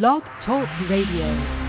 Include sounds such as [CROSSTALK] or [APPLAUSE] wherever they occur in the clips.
Blog Talk Radio.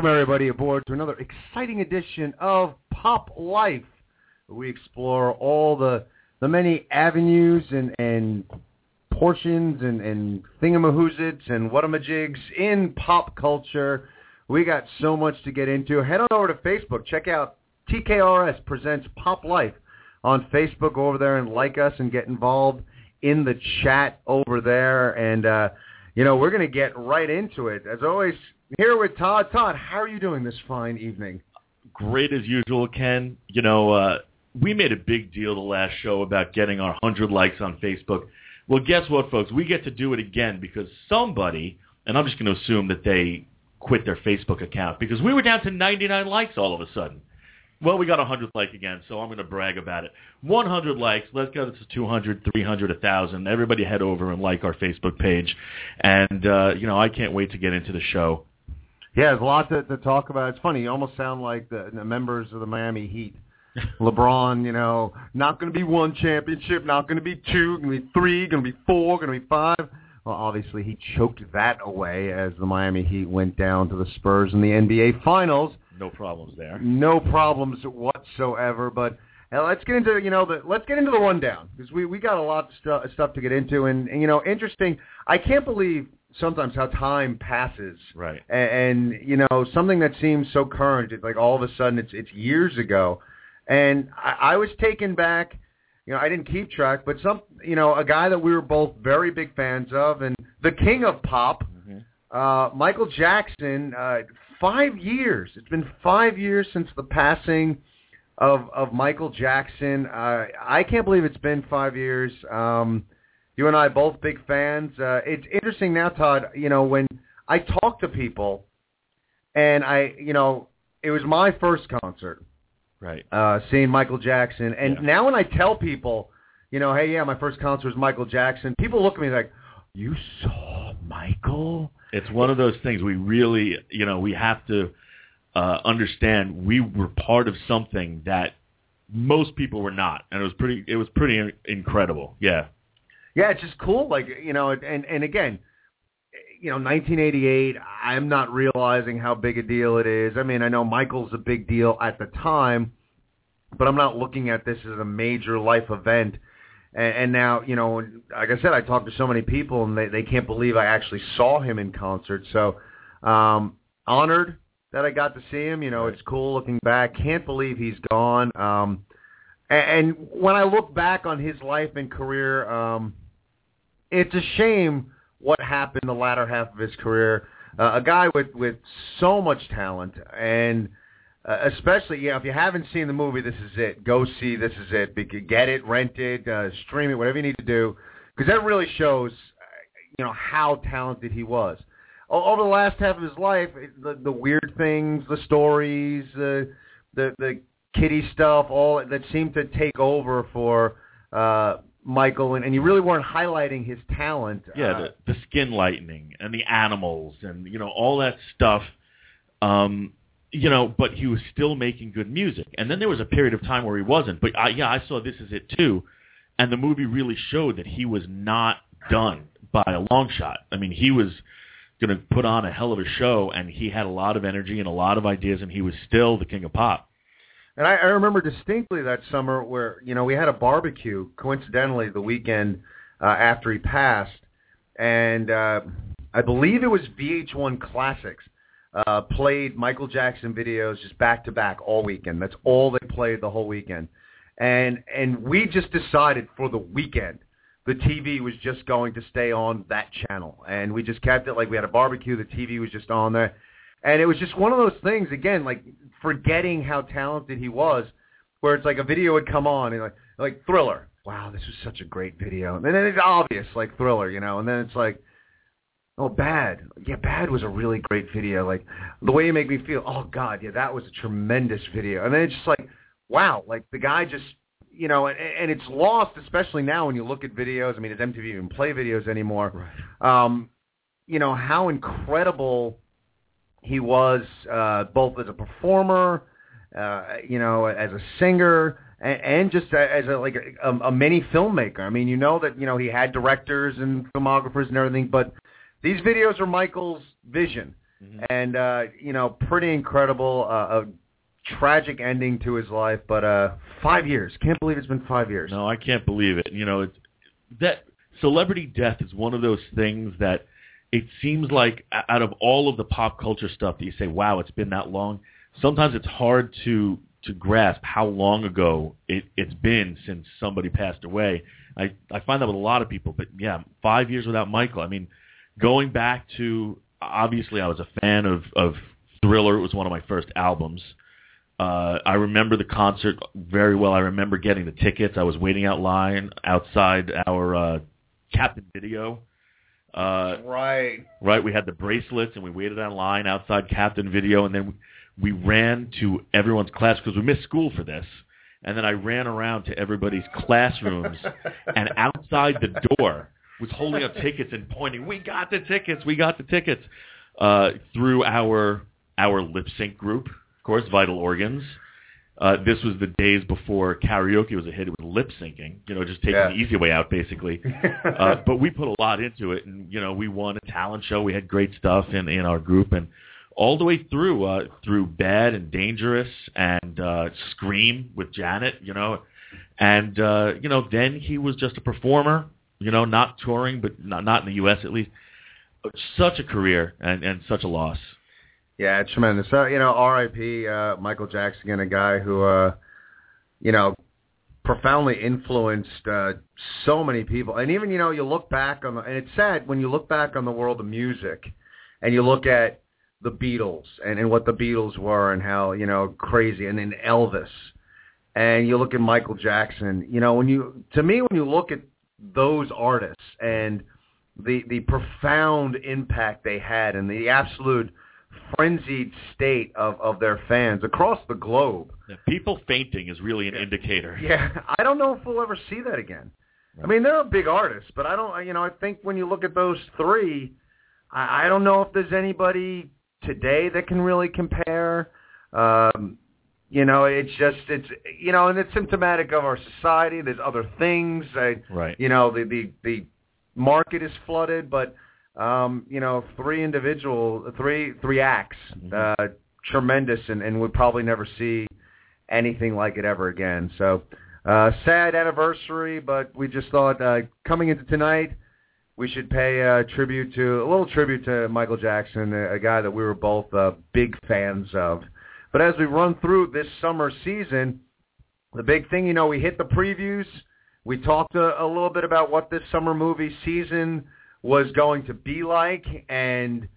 Welcome everybody aboard to another exciting edition of Pop Life. We explore all the the many avenues and, and portions and, and thingamahoozits and whatamajigs in pop culture. We got so much to get into. Head on over to Facebook. Check out TKRS Presents Pop Life on Facebook. Over there and like us and get involved in the chat over there. And, uh, you know, we're going to get right into it. As always, here with Todd. Todd, how are you doing this fine evening? Great as usual, Ken. You know, uh, we made a big deal the last show about getting our 100 likes on Facebook. Well, guess what, folks? We get to do it again because somebody, and I'm just going to assume that they quit their Facebook account because we were down to 99 likes all of a sudden. Well, we got a 100 like again, so I'm going to brag about it. 100 likes. Let's it to 200, 300, 1,000. Everybody head over and like our Facebook page. And, uh, you know, I can't wait to get into the show. Yeah, there's a lot to, to talk about. It's funny. You almost sound like the, the members of the Miami Heat. [LAUGHS] LeBron, you know, not going to be one championship, not going to be two, going to be three, going to be four, going to be five. Well, obviously he choked that away as the Miami Heat went down to the Spurs in the NBA Finals. No problems there. No problems whatsoever. But uh, let's get into you know the let's get into the rundown because we we got a lot of stu- stuff to get into and, and you know interesting. I can't believe sometimes how time passes. Right. And, and you know something that seems so current, it's like all of a sudden it's it's years ago, and I, I was taken back. You know, I didn't keep track, but some, you know, a guy that we were both very big fans of, and the king of pop, Mm-hmm. uh, Michael Jackson. Uh, five years. It's been five years since the passing of of Michael Jackson. Uh, I can't believe it's been five years. Um, you and I both big fans. Uh, it's interesting now, Todd. You know, when I talk to people, and I, you know, it was my first concert, Right. uh, seeing Michael Jackson, and Yeah. now when I tell people, you know, hey, yeah, my first concert was Michael Jackson, people look at me like, you saw Michael? It's one of those things we really, you know, we have to uh, understand we were part of something that most people were not, and it was pretty. It was pretty incredible. Yeah. Yeah, it's just cool. Like you know, and and again, you know, 1988. I'm not realizing how big a deal it is. I mean, I know Michael's a big deal at the time, but I'm not looking at this as a major life event. And, and now, you know, like I said, I talked to so many people, and they they can't believe I actually saw him in concert. So, um, honored that I got to see him. You know, it's cool looking back. Can't believe he's gone. Um, and, and when I look back on his life and career, um, it's a shame what happened the latter half of his career. Uh, a guy with with so much talent, and uh, especially, yeah, if you haven't seen the movie, this is it. Go see This Is It. Get it, rent it, uh, stream it, whatever you need to do, because that really shows, uh, you know, how talented he was. O- Over the last half of his life, the, the weird things, the stories, uh, the the kiddie stuff, all that seemed to take over for uh, Michael, and, and you really weren't highlighting his talent. Yeah. Uh, The, the skin lightening and the animals and you know all that stuff. Um, you know, but he was still making good music. And then there was a period of time where he wasn't. But I, yeah, I saw This Is It too, and the movie really showed that he was not done by a long shot. I mean, he was going to put on a hell of a show, and he had a lot of energy and a lot of ideas, and he was still the king of pop. And I, I remember distinctly that summer where you know we had a barbecue, coincidentally the weekend uh, after he passed, and uh, I believe it was VH1 Classics. uh, played Michael Jackson videos just back to back all weekend. That's all they played the whole weekend, and and we just decided for the weekend the TV was just going to stay on that channel, and we just kept it like we had a barbecue. The TV was just on there, and it was just one of those things. Again, like forgetting how talented he was, where it's like a video would come on and like like Thriller. Wow, this was such a great video, and then it's obvious like Thriller, you know, and then it's like. Oh, bad. Yeah, bad was a really great video. Like the way you make me feel. Oh God, yeah, that was a tremendous video. And then it's just like, wow, like the guy just you know, and, and it's lost, especially now when you look at videos. I mean, does MTV even play videos anymore? Right. Um, you know how incredible he was, uh, both as a performer, uh, you know, as a singer, and, and just as a like a, a mini filmmaker. I mean, you know that you know he had directors and filmographers and everything, but these videos are Michael's vision, Mhm. and uh, you know, pretty incredible. Uh, a tragic ending to his life, but uh, five years. Can't believe it's been five years. No, I can't believe it. You know, it's that celebrity death is one of those things that it seems like out of all of the pop culture stuff that you say, "Wow, it's been that long." Sometimes it's hard to to grasp how long ago it, it's been since somebody passed away. I I find that with a lot of people, but yeah, five years without Michael. I mean, going back to obviously, I was a fan of of Thriller. It was one of my first albums. Uh, I remember the concert very well. I remember getting the tickets. I was waiting out line outside our uh, Captain Video. Uh, Right. right, we had the bracelets and we waited on line outside Captain Video, and then we, we ran to everyone's class because we missed school for this. And then I ran around to everybody's classrooms, [LAUGHS] and outside the door was holding up tickets and pointing, "We got the tickets! We got the tickets!" Uh, through our our lip sync group, of course, Vital Organs. Uh, this was the days before karaoke was a hit. It was lip syncing, you know, just taking Yeah. the easy way out, basically. [LAUGHS] Uh, but we put a lot into it, and you know, we won a talent show. We had great stuff in in our group, and all the way through uh, through Bad and Dangerous and uh, Scream with Janet, you know, and uh, you know, then he was just a performer, you know, not touring, but not not in the U.S. at least. Such a career and and such a loss. Yeah, tremendous. Uh, you know, R.I.P. Uh, Michael Jackson, again, a guy who, uh, you know, profoundly influenced uh, so many people. And even, you know, you look back on the, and it's sad when you look back on the world of music, and you look at the Beatles and, and what the Beatles were and how you know crazy, and then Elvis, and you look at Michael Jackson. You know, when you to me when you look at those artists and the the profound impact they had and the absolute frenzied state of of their fans across the globe. Yeah, People fainting is really an indicator. Yeah, I don't know if we'll ever see that again. I mean, they're a big artist, but I don't. You know, I think when you look at those three, I, I don't know if there's anybody today that can really compare. Um, you know, it's just it's you know, and it's symptomatic of our society. There's other things. I, Right. you know, the the the market is flooded, but um, you know, three individual, three three acts, uh, tremendous, and and we'll probably never see anything like it ever again. So, uh, sad anniversary, but we just thought uh, coming into tonight, we should pay uh, tribute to a little tribute to Michael Jackson, a, a guy that we were both uh, big fans of. But as we run through this summer season, the big thing, you know, we hit the previews. We talked a, a little bit about what this summer movie season was going to be like, and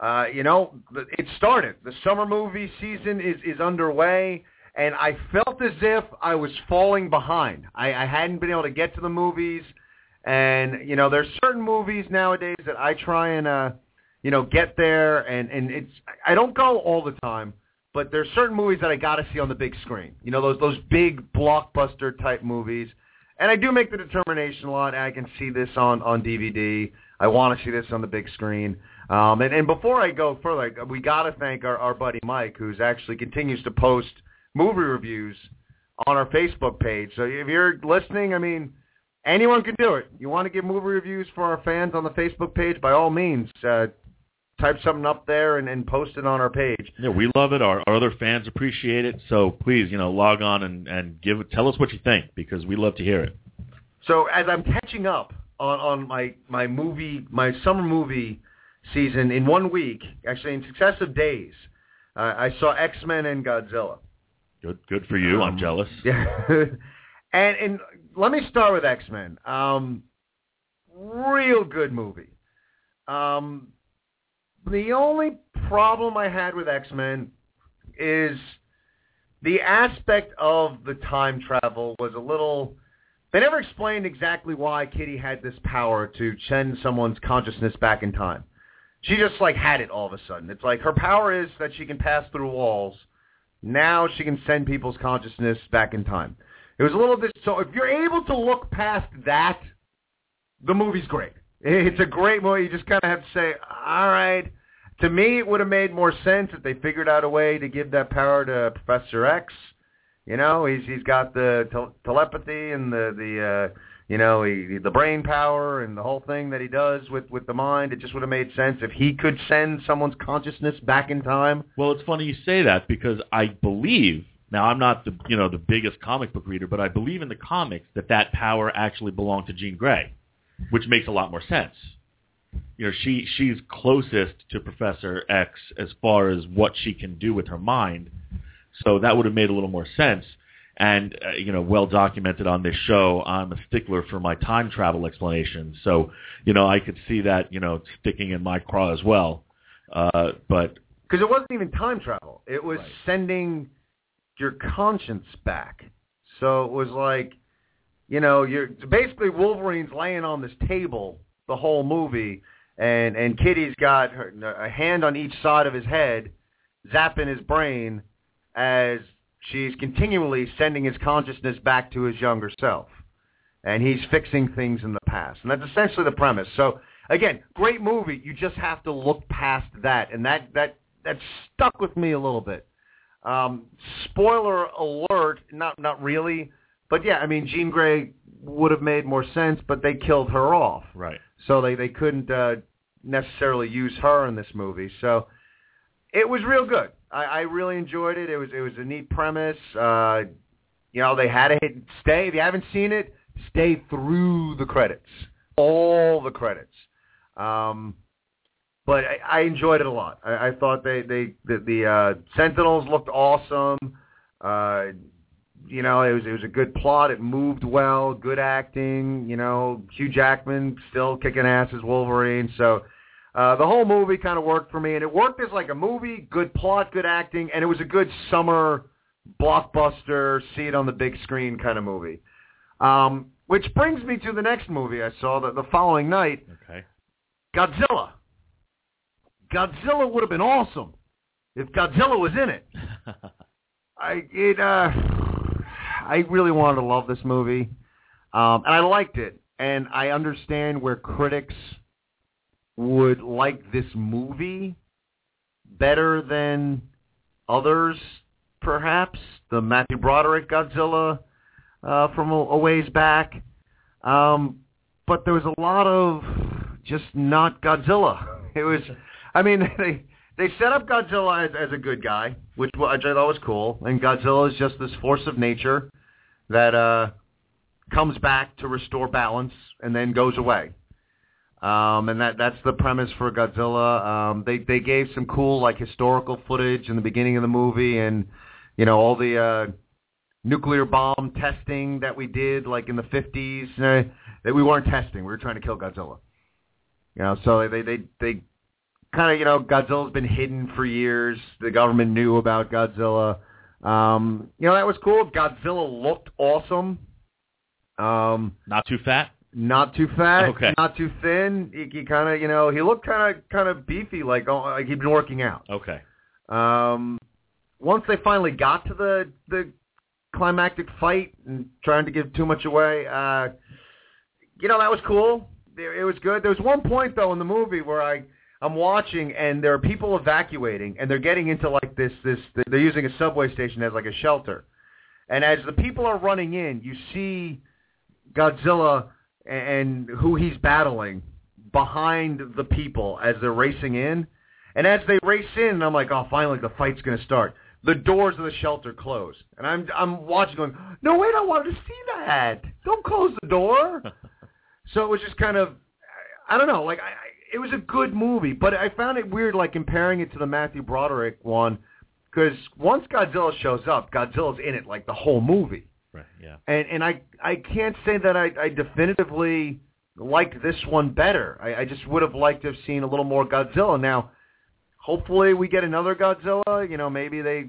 uh, you know, it started. The summer movie season is is underway, and I felt as if I was falling behind. I, I hadn't been able to get to the movies, and you know, there's certain movies nowadays that I try and uh, you know, get there, and and it's I don't go all the time, but there's certain movies that I got to see on the big screen. You know, those those big blockbuster type movies. And I do make the determination a lot. I can see this on on DVD. I want to see this on the big screen. Um, and, and before I go further, we got to thank our, our buddy Mike, who's actually continues to post movie reviews on our Facebook page. So if you're listening, I mean, anyone can do it. You want to give movie reviews for our fans on the Facebook page? By all means, uh, type something up there and, and post it on our page. Yeah, we love it. Our, our other fans appreciate it. So please, you know, log on and, and give tell us what you think because we love to hear it. So as I'm catching up on, on my, my movie, my summer movie season in one week, actually in successive days. Uh, I saw X Men and Godzilla. Good, good for you. I'm Um, jealous. [LAUGHS] Yeah, and and let me start with X Men. Um, real good movie. Um, the only problem I had with X Men is the aspect of the time travel was a little. They never explained exactly why Kitty had this power to send someone's consciousness back in time. She just like had it all of a sudden. It's like her power is that she can pass through walls. Now she can send people's consciousness back in time. It was a little bit so if you're able to look past that, the movie's great. [LAUGHS] It's a great movie. You just kind of have to say, all right. To me, it would have made more sense if they figured out a way to give that power to Professor X. You know, he's he's got the tel- telepathy and the the uh, you know he, the brain power and the whole thing that he does with with the mind. It just would have made sense if he could send someone's consciousness back in time. Well, it's funny you say that because I believe now I'm not the you know the biggest comic book reader, but I believe in the comics that that power actually belonged to Jean Grey, which makes a lot more sense. You know, she she's closest to Professor X as far as what she can do with her mind, so that would have made a little more sense. And uh, you know, well documented on this show, I'm a stickler for my time travel explanations. So you know, I could see that you know sticking in my craw as well. Uh, but Because it wasn't even time travel. It was Right. sending your conscience back. So it was like, you know, you're basically Wolverine's laying on this table the whole movie, and and Kitty's got her, a hand on each side of his head, zapping his brain as she's continually sending his consciousness back to his younger self, and he's fixing things in the past, and that's essentially the premise. So again, great movie. You just have to look past that, and that that that stuck with me a little bit. Um, spoiler alert, not not really, but yeah, I mean Jean Grey would have made more sense, but they killed her off, right. So they they couldn't uh, necessarily use her in this movie. So it was real good. I, I really enjoyed it. It was it was a neat premise. Uh, you know, they had to hit stay. If you haven't seen it, stay through the credits, all the credits. Um, but I, I enjoyed it a lot. I, I thought they they the, the uh, Sentinels looked awesome. Uh, you know, it was it was a good plot. It moved well, good acting. You know, Hugh Jackman still kicking ass as Wolverine. So uh, the whole movie kind of worked for me, and it worked as like a movie, good plot, good acting, and it was a good summer blockbuster, see it on the big screen kind of movie. Um, which brings me to the next movie I saw the, the following night, Okay. Godzilla. Godzilla would have been awesome if Godzilla was in it. [LAUGHS] I it uh I really wanted to love this movie. Um and I liked it. And I understand where critics would like this movie better than others perhaps. The Matthew Broderick Godzilla uh from a, a ways back. Um but there was a lot of just not Godzilla. It was I mean [LAUGHS] they they set up Godzilla as, as a good guy, which which I thought was cool, and Godzilla is just this force of nature that uh, comes back to restore balance and then goes away. Um, and that that's the premise for Godzilla. Um, they they gave some cool like historical footage in the beginning of the movie, and you know all the uh, nuclear bomb testing that we did like in the 50s. Uh, that we weren't testing, we were trying to kill Godzilla. You know, so they they they kind of, you know, Godzilla's been hidden for years. The government knew about Godzilla. Um, you know, that was cool. Godzilla looked awesome. Um, Not too fat. not too fat, Okay. not too thin. He, he kind of, you know, he looked kind of, kind of beefy, like oh, like he'd been working out. Okay. Um, once they finally got to the the climactic fight and trying to give too much away, uh, you know that was cool. It it was good. There was one point though in the movie where I I'm watching and there are people evacuating and they're getting into like this this they're using a subway station as like a shelter, and as the people are running in, you see Godzilla and who he's battling behind the people as they're racing in. And as they race in, I'm like, oh, finally the fight's going to start. The doors of the shelter close, and I'm I'm watching, going, no, wait, I wanted to see that. Don't close the door. [LAUGHS] so it was just kind of, I don't know, like I, I it was a good movie, but I found it weird, like comparing it to the Matthew Broderick one, because once Godzilla shows up, Godzilla's in it like the whole movie. Right. Yeah. And and I I can't say that I, I definitively liked this one better. I, I just would have liked to have seen a little more Godzilla. Now, hopefully we get another Godzilla. You know, maybe they,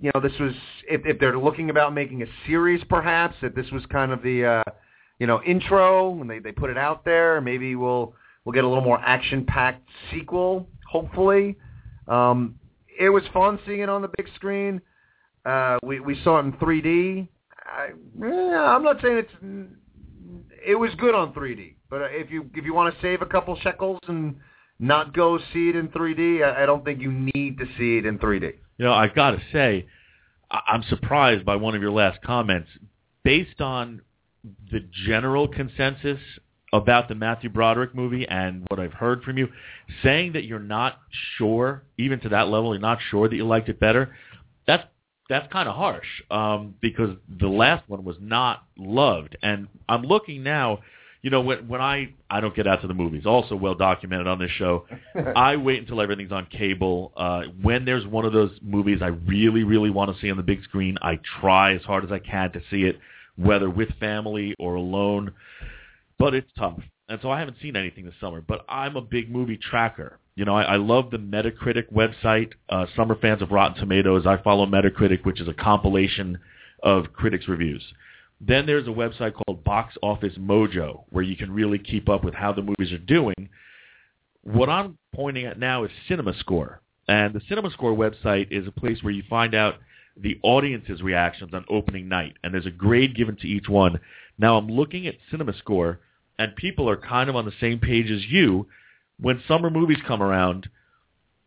you know, this was if if they're looking about making a series, perhaps that this was kind of the, uh, you know, intro when they they put it out there. Maybe we'll we'll get a little more action packed sequel. Hopefully, um, it was fun seeing it on the big screen. Uh, we we saw it in 3D. I, I'm not saying it's it was good on 3D, but if you if you want to save a couple shekels and not go see it in 3D, I, I don't think you need to see it in 3D. You know, I've got to say, I'm surprised by one of your last comments. Based on the general consensus about the Matthew Broderick movie and what I've heard from you, saying that you're not sure, even to that level, you're not sure that you liked it better, that's that's kind of harsh um, because the last one was not loved. And I'm looking now, you know, when when I I don't get out to the movies, also well documented on this show. [LAUGHS] I wait until everything's on cable. Uh, when there's one of those movies I really really want to see on the big screen, I try as hard as I can to see it, whether with family or alone. But it's tough. And so I haven't seen anything this summer. But I'm a big movie tracker. You know, I, I love the Metacritic website. Uh, summer fans of Rotten Tomatoes. I follow Metacritic, which is a compilation of critics' reviews. Then there's a website called Box Office Mojo, where you can really keep up with how the movies are doing. What I'm pointing at now is CinemaScore. And the CinemaScore website is a place where you find out the audience's reactions on opening night. And there's a grade given to each one. Now I'm looking at CinemaScore, and people are kind of on the same page as you. When summer movies come around,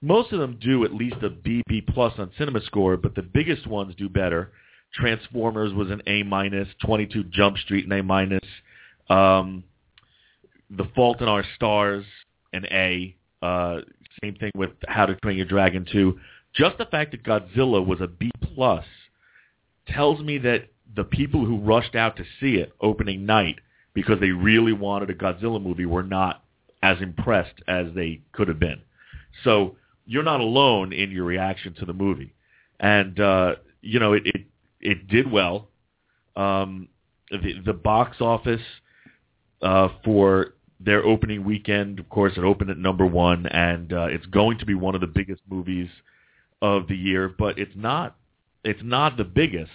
most of them do at least a B, B plus on CinemaScore, but the biggest ones do better. Transformers was an A minus, 22 Jump Street an A minus, um, The Fault in Our Stars an A. Uh, same thing with How to Train Your Dragon 2. Just the fact that Godzilla was a B plus tells me that the people who rushed out to see it opening night because they really wanted a Godzilla movie were not as impressed as they could have been. So you're not alone in your reaction to the movie, and uh, you know it, it it did well. Um, the, the box office uh, for their opening weekend, of course, it opened at number one, and uh, it's going to be one of the biggest movies of the year. But it's not it's not the biggest.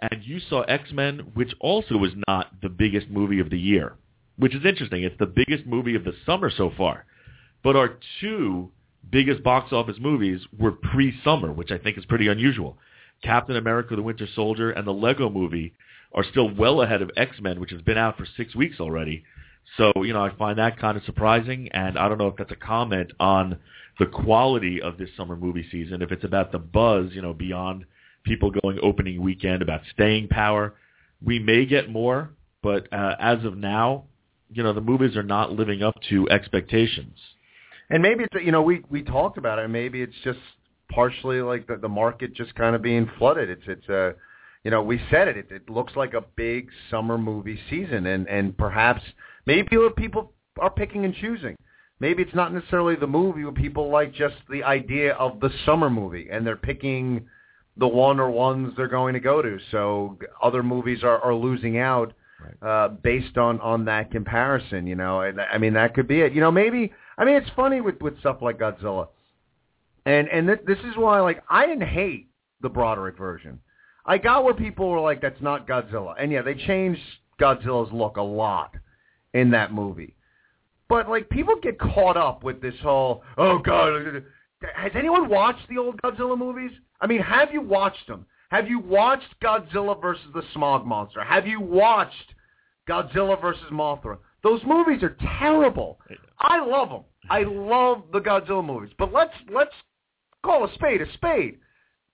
And you saw X Men, which also was not the biggest movie of the year, which is interesting. It's the biggest movie of the summer so far. But our two biggest box office movies were pre-summer, which I think is pretty unusual. Captain America: The Winter Soldier and the Lego Movie are still well ahead of X Men, which has been out for six weeks already. So you know, I find that kind of surprising, and I don't know if that's a comment on the quality of this summer movie season. If it's about the buzz, you know, beyond people going opening weekend, about staying power, we may get more, but uh, as of now, you know, the movies are not living up to expectations. And maybe it's you know we we talked about it. Maybe it's just partially like the the market just kind of being flooded. It's it's a uh, you know we said it. It, it looks like a big summer movie season, and and perhaps maybe people are picking and choosing. Maybe it's not necessarily the movie, but people like just the idea of the summer movie, and they're picking the one or ones they're going to go to. So other movies are, are losing out uh, based on on that comparison. You know, and I mean that could be it. You know, maybe I mean it's funny with with stuff like Godzilla, and and th- this is why like I didn't hate the Broderick version. I got where people were like, "That's not Godzilla," and yeah, they changed Godzilla's look a lot in that movie. But like people get caught up with this whole, "Oh God." Has anyone watched the old Godzilla movies? I mean, have you watched them? Have you watched Godzilla versus the Smog Monster? Have you watched Godzilla versus Mothra? Those movies are terrible. I love them. I love the Godzilla movies. But let's let's call a spade a spade.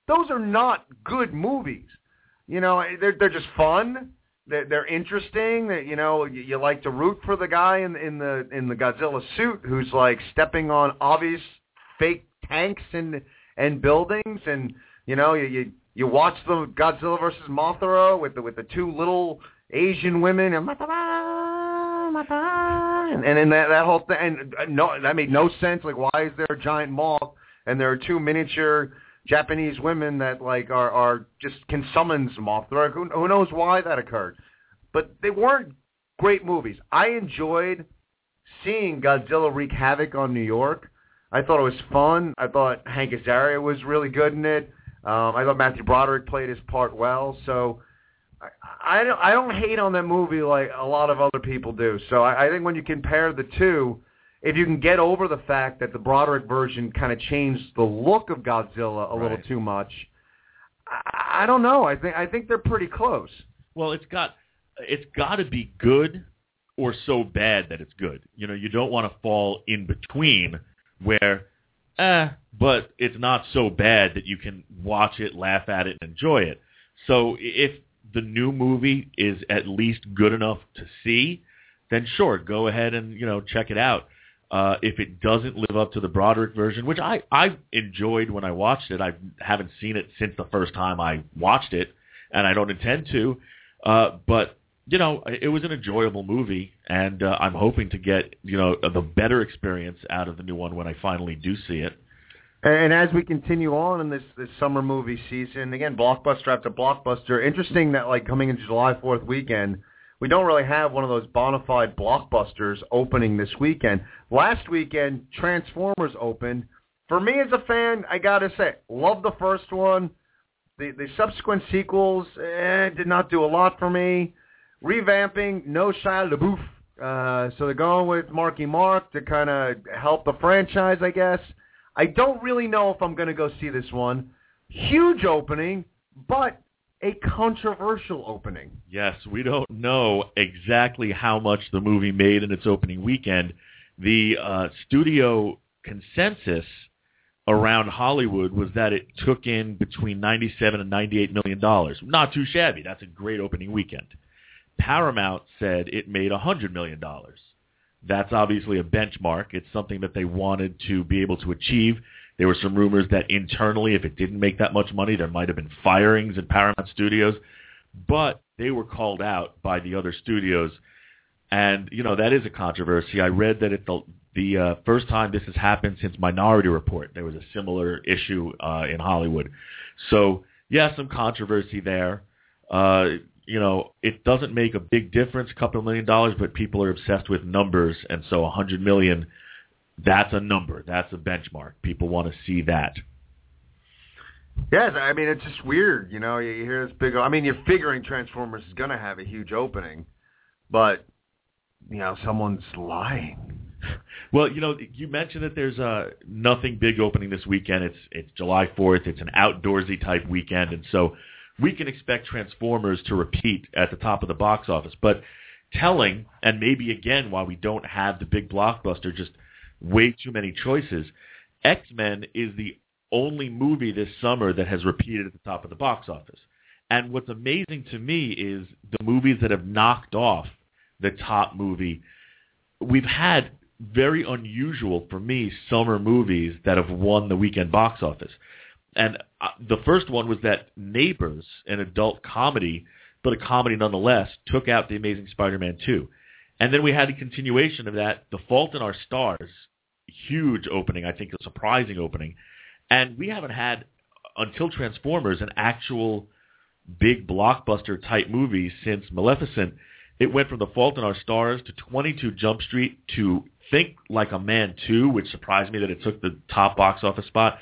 Those are not good movies. You know, they're they're just fun. They're, they're interesting. That you know, you, you like to root for the guy in in the in the Godzilla suit who's like stepping on obvious fake tanks and and buildings, and you know, you you, you watch the Godzilla versus Mothra with the with the two little Asian women, and god, and then that that whole thing, and uh, no, that made no sense. Like, why is there a giant moth and there are two miniature Japanese women that like are are just can summon moth? Like, who, who knows why that occurred? But they weren't great movies. I enjoyed seeing Godzilla wreak havoc on New York. I thought it was fun. I thought Hank Azaria was really good in it. Um, I thought Matthew Broderick played his part well. So I, I don't I don't hate on that movie like a lot of other people do. So I, I think when you compare the two, if you can get over the fact that the Broderick version kind of changed the look of Godzilla a Right. little too much, I, I don't know. I think I think they're pretty close. Well, it's got it's got to be good or so bad that it's good. You know, you don't want to fall in between where eh, but it's not so bad that you can watch it, laugh at it, and enjoy it. So if the new movie is at least good enough to see, then sure, go ahead and you know check it out. Uh, if it doesn't live up to the Broderick version, which I I enjoyed when I watched it, I haven't seen it since the first time I watched it, and I don't intend to. Uh, but you know, it was an enjoyable movie, and uh, I'm hoping to get you know the better experience out of the new one when I finally do see it. And as we continue on in this, this summer movie season, again, blockbuster after blockbuster. Interesting that like coming into July 4th weekend, we don't really have one of those bona fide blockbusters opening this weekend. Last weekend, Transformers opened. For me as a fan, I gotta say, love the first one. The the subsequent sequels eh, did not do a lot for me. Revamping, no Shia LaBeouf. Uh, so they're going with Marky Mark to kind of help the franchise, I guess. I don't really know if I'm going to go see this one. Huge opening, but a controversial opening. Yes, we don't know exactly how much the movie made in its opening weekend. The uh, studio consensus around Hollywood was that it took in between 97 and 98 million dollars. Not too shabby. That's a great opening weekend. Paramount said it made 100 million dollars. That's obviously a benchmark. It's something that they wanted to be able to achieve. There were some rumors that internally, if it didn't make that much money, there might have been firings in Paramount Studios. But they were called out by the other studios, and you know that is a controversy. I read that it the the uh, first time this has happened since Minority Report. There was a similar issue uh, in Hollywood. So yeah, some controversy there. Uh, you know, it doesn't make a big difference, a couple of million dollars, but people are obsessed with numbers, and so a hundred million, that's a number, that's a benchmark. People want to see that. Yes, I mean it's just weird, you know. You hear this big. I mean, you're figuring Transformers is going to have a huge opening, but you know, someone's lying. [LAUGHS] Well, you know, you mentioned that there's uh, nothing big opening this weekend. It's it's July 4th. It's an outdoorsy type weekend, and so we can expect Transformers to repeat at the top of the box office. But telling, and maybe again, why we don't have the big blockbuster, just way too many choices. X Men is the only movie this summer that has repeated at the top of the box office. And what's amazing to me is the movies that have knocked off the top movie. We've had very unusual for me summer movies that have won the weekend box office. And uh, the first one was that Neighbors, an adult comedy, but a comedy nonetheless, took out The Amazing Spider-Man 2. And then we had a continuation of that, The Fault in Our Stars, huge opening, I think a surprising opening. And we haven't had, until Transformers, an actual big blockbuster type movie since Maleficent. It went from The Fault in Our Stars to 22 Jump Street to Think Like a Man 2, which surprised me that it took the top box office spot.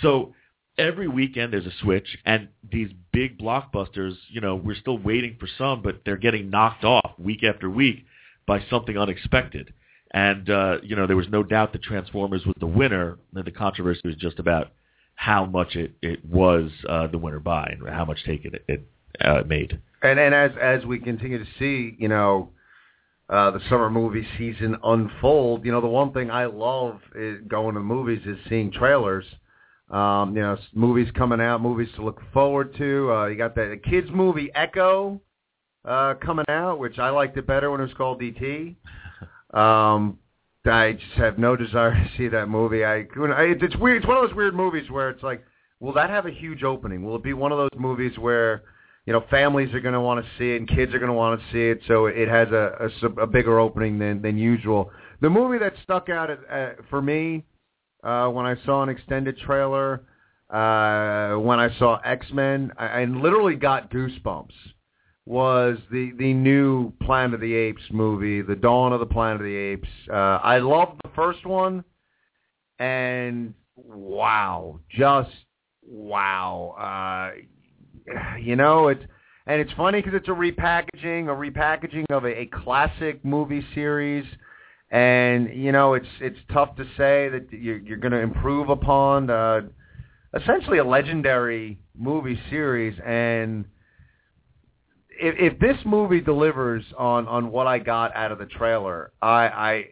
So every weekend there's a switch, and these big blockbusters, you know, we're still waiting for some, but they're getting knocked off week after week by something unexpected. And, uh, you know, there was no doubt that Transformers was the winner, and the controversy was just about how much it, it was uh, the winner by and how much take it, it uh, made. And and as as we continue to see, you know, uh, the summer movie season unfold, you know, the one thing I love is going to the movies is seeing trailers. Um, you know, movies coming out, movies to look forward to. Uh, you got the, kids movie Echo uh, coming out, which I liked it better when it was called DT. [LAUGHS] Um, I just have no desire to see that movie. I, I it's weird. It's one of those weird movies where it's like, will that have a huge opening? Will it be one of those movies where you know, families are going to want to see it and kids are going to want to see it, so it has a, a, a bigger opening than than usual. The movie that stuck out uh, for me uh, when I saw an extended trailer, uh, when I saw X Men, I, I literally got goosebumps. Was the the new Planet of the Apes movie, the Dawn of the Planet of the Apes? Uh, I loved the first one, and wow, just wow. Uh, you know, it's and it's funny because it's a repackaging, a repackaging of a, a classic movie series and you know it's it's tough to say that you're, you're going to improve upon uh, essentially a legendary movie series. And if, if this movie delivers on on what I got out of the trailer, I, I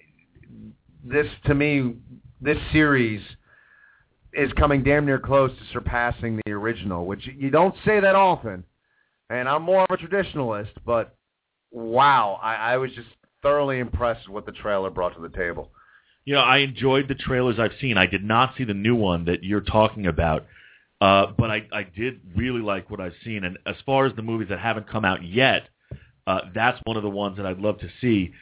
this to me this series is coming damn near close to surpassing the original, which you don't say that often. And I'm more of a traditionalist, but wow, I, I was just thoroughly impressed with what the trailer brought to the table. You know, I enjoyed the trailers I've seen. I did not see the new one that you're talking about, uh, but I, I did really like what I've seen. And as far as the movies that haven't come out yet, uh, that's one of the ones that I'd love to see.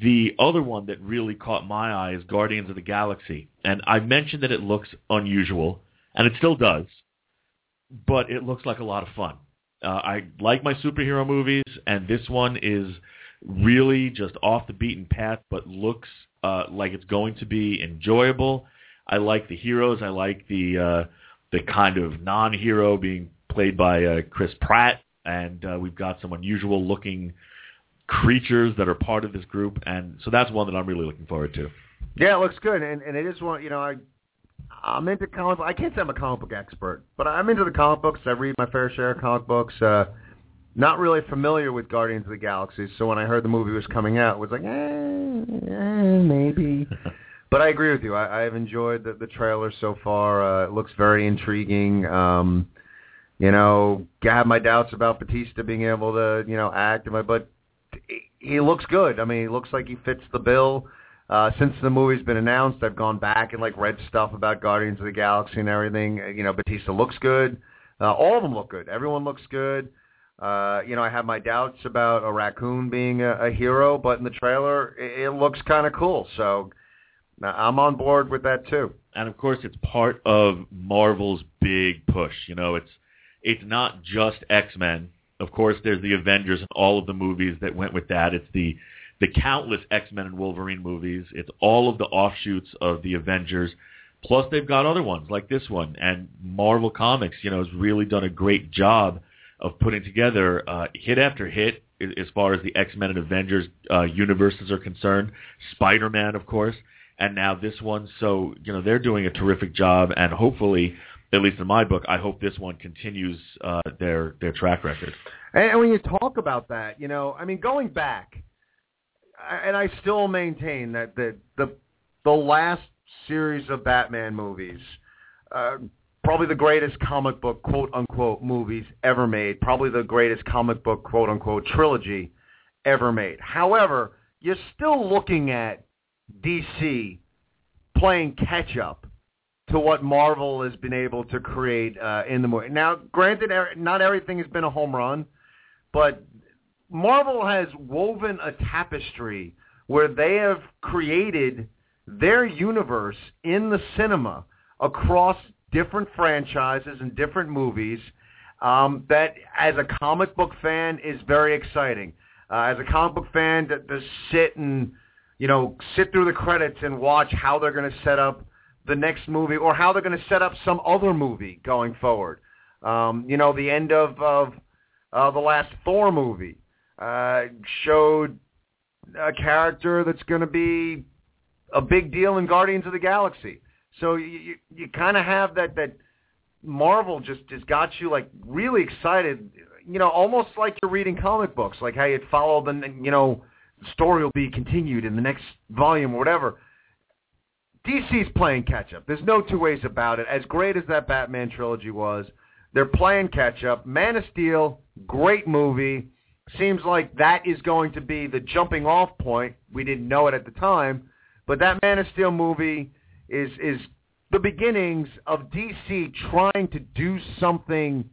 The other one that really caught my eye is Guardians of the Galaxy. And I mentioned that it looks unusual, and it still does, but it looks like a lot of fun. Uh, I like my superhero movies, and this one is really just off the beaten path, but looks uh, like it's going to be enjoyable. I like the heroes. I like the uh, the kind of non-hero being played by uh, Chris Pratt, and uh, we've got some unusual looking creatures that are part of this group, and so that's one that I'm really looking forward to. Yeah, it looks good, and and it is one. You know, I I'm into comic. I can't say I'm a comic book expert, but I'm into the comic books. I read my fair share of comic books. Uh, not really familiar with Guardians of the Galaxy, so when I heard the movie was coming out, it was like, eh, eh maybe. [LAUGHS] but I agree with you. I, I've enjoyed the, the trailer so far. Uh, it looks very intriguing. Um, you know, I have my doubts about Batista being able to, you know, act, but he looks good. I mean, he looks like he fits the bill. Uh, since the movie's been announced, I've gone back and like read stuff about Guardians of the Galaxy and everything. You know, Batista looks good. Uh, all of them look good. Everyone looks good. Uh, you know, I have my doubts about a raccoon being a, a hero, but in the trailer, it, it looks kind of cool. So I'm on board with that too. And of course, it's part of Marvel's big push. You know, it's it's not just X Men. Of course, there's the Avengers and all of the movies that went with that. It's the the countless X Men and Wolverine movies. It's all of the offshoots of the Avengers. Plus, they've got other ones like this one. And Marvel Comics, you know, has really done a great job of putting together uh, hit after hit as far as the X-Men and Avengers uh, universes are concerned. Spider-Man, of course, and now this one. So, you know, they're doing a terrific job, and hopefully, at least in my book, I hope this one continues uh, their their track record. And when you talk about that, you know, I mean, going back, and I still maintain that the the the last series of Batman movies, uh, probably the greatest comic book quote unquote movies ever made, probably the greatest comic book quote unquote trilogy ever made. However, you're still looking at DC playing catch up to what Marvel has been able to create uh, in the movie. Now, granted, er, not everything has been a home run, but Marvel has woven a tapestry where they have created their universe in the cinema across different franchises and different movies um, that, as a comic book fan, is very exciting. Uh, as a comic book fan, to, to sit and you know sit through the credits and watch how they're going to set up the next movie or how they're going to set up some other movie going forward. Um, you know, the end of of uh, the last Thor movie uh, showed a character that's going to be a big deal in Guardians of the Galaxy. So you you, you kind of have that that Marvel just has got you like really excited. You know, almost like you're reading comic books, like how you follow the you know story will be continued in the next volume or whatever. DC's playing catch up. There's no two ways about it. As great as that Batman trilogy was, they're playing catch up. Man of Steel, great movie. Seems like that is going to be the jumping off point. We didn't know it at the time, but that Man of Steel movie is is the beginnings of DC trying to do something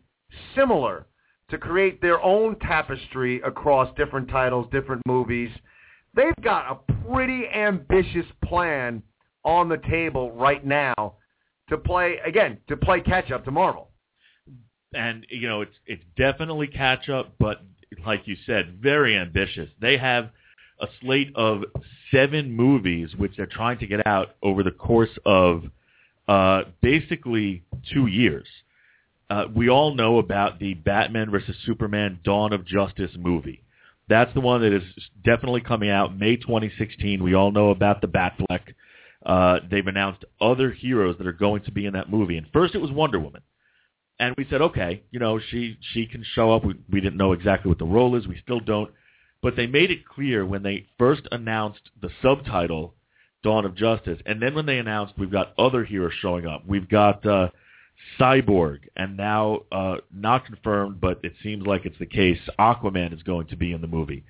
similar to create their own tapestry across different titles, different movies. They've got a pretty ambitious plan on the table right now to play again to play catch up to Marvel. And you know, it's it's definitely catch up, but like you said, very ambitious. They have a slate of seven movies which they're trying to get out over the course of uh, basically two years. Uh, we all know about the Batman versus Superman Dawn of Justice movie. That's the one that is definitely coming out May 2016. We all know about the Batfleck. Uh, they've announced other heroes that are going to be in that movie. And first it was Wonder Woman. And we said, okay, you know, she she can show up. We, we didn't know exactly what the role is. We still don't. But they made it clear when they first announced the subtitle, Dawn of Justice, and then when they announced we've got other heroes showing up. We've got uh, Cyborg, and now uh, not confirmed, but it seems like it's the case. Aquaman is going to be in the movie,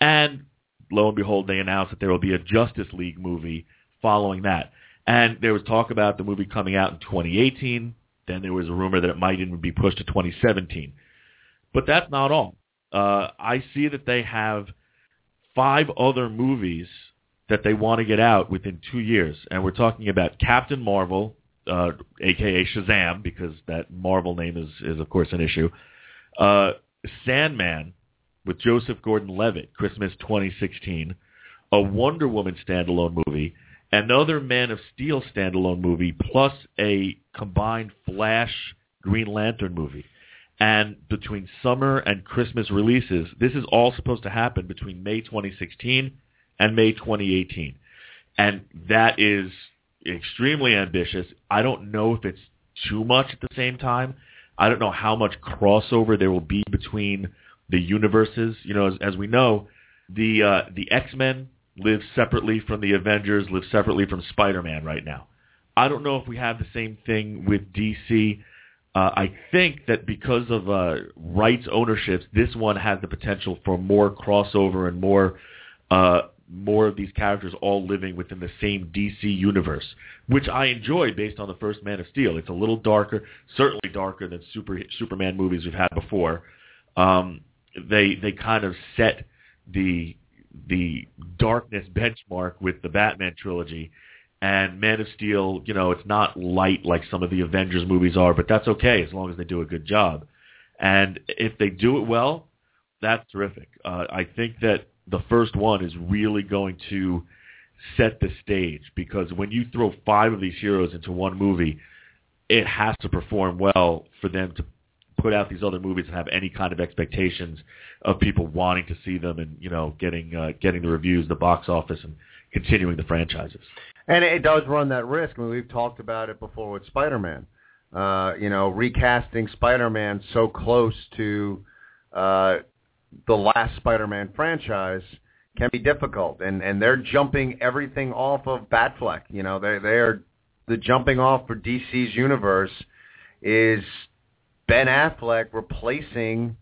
and lo and behold, they announced that there will be a Justice League movie following that. And there was talk about the movie coming out in 2018. Then there was a rumor that it might even be pushed to 2017. But that's not all. Uh, I see that they have five other movies that they want to get out within two years, and we're talking about Captain Marvel, uh, aka Shazam, because that Marvel name is, is of course an issue. Uh, Sandman with Joseph Gordon-Levitt, Christmas 2016. A Wonder Woman standalone movie, another Man of Steel standalone movie, plus a combined Flash Green Lantern movie. And between summer and Christmas releases, this is all supposed to happen between May 2016 and May 2018. And that is extremely ambitious. I don't know if it's too much at the same time. I don't know how much crossover there will be between the universes. You know, as, as we know, the uh, the X-Men live separately from the Avengers, live separately from Spider-Man right now. I don't know if we have the same thing with DC. Uh, I think that because of uh, rights ownerships, this one has the potential for more crossover and more uh, more of these characters all living within the same DC universe, which I enjoy based on the first Man of Steel. It's a little darker, certainly darker than super Superman movies we've had before. Um, they they kind of set the the darkness benchmark with the Batman trilogy. And Man of Steel, you know, it's not light like some of the Avengers movies are, but that's okay as long as they do a good job. And if they do it well, that's terrific. Uh, I think that the first one is really going to set the stage because when you throw five of these heroes into one movie, it has to perform well for them to put out these other movies and have any kind of expectations of people wanting to see them and you know getting uh, getting the reviews, the box office, and continuing the franchises. And it does run that risk. I mean, we've talked about it before with Spider-Man. Uh, you know, recasting Spider-Man so close to uh, the last Spider-Man franchise can be difficult, and and they're jumping everything off of Batfleck. You know, they they are the jumping off for DC's universe is Ben Affleck replacing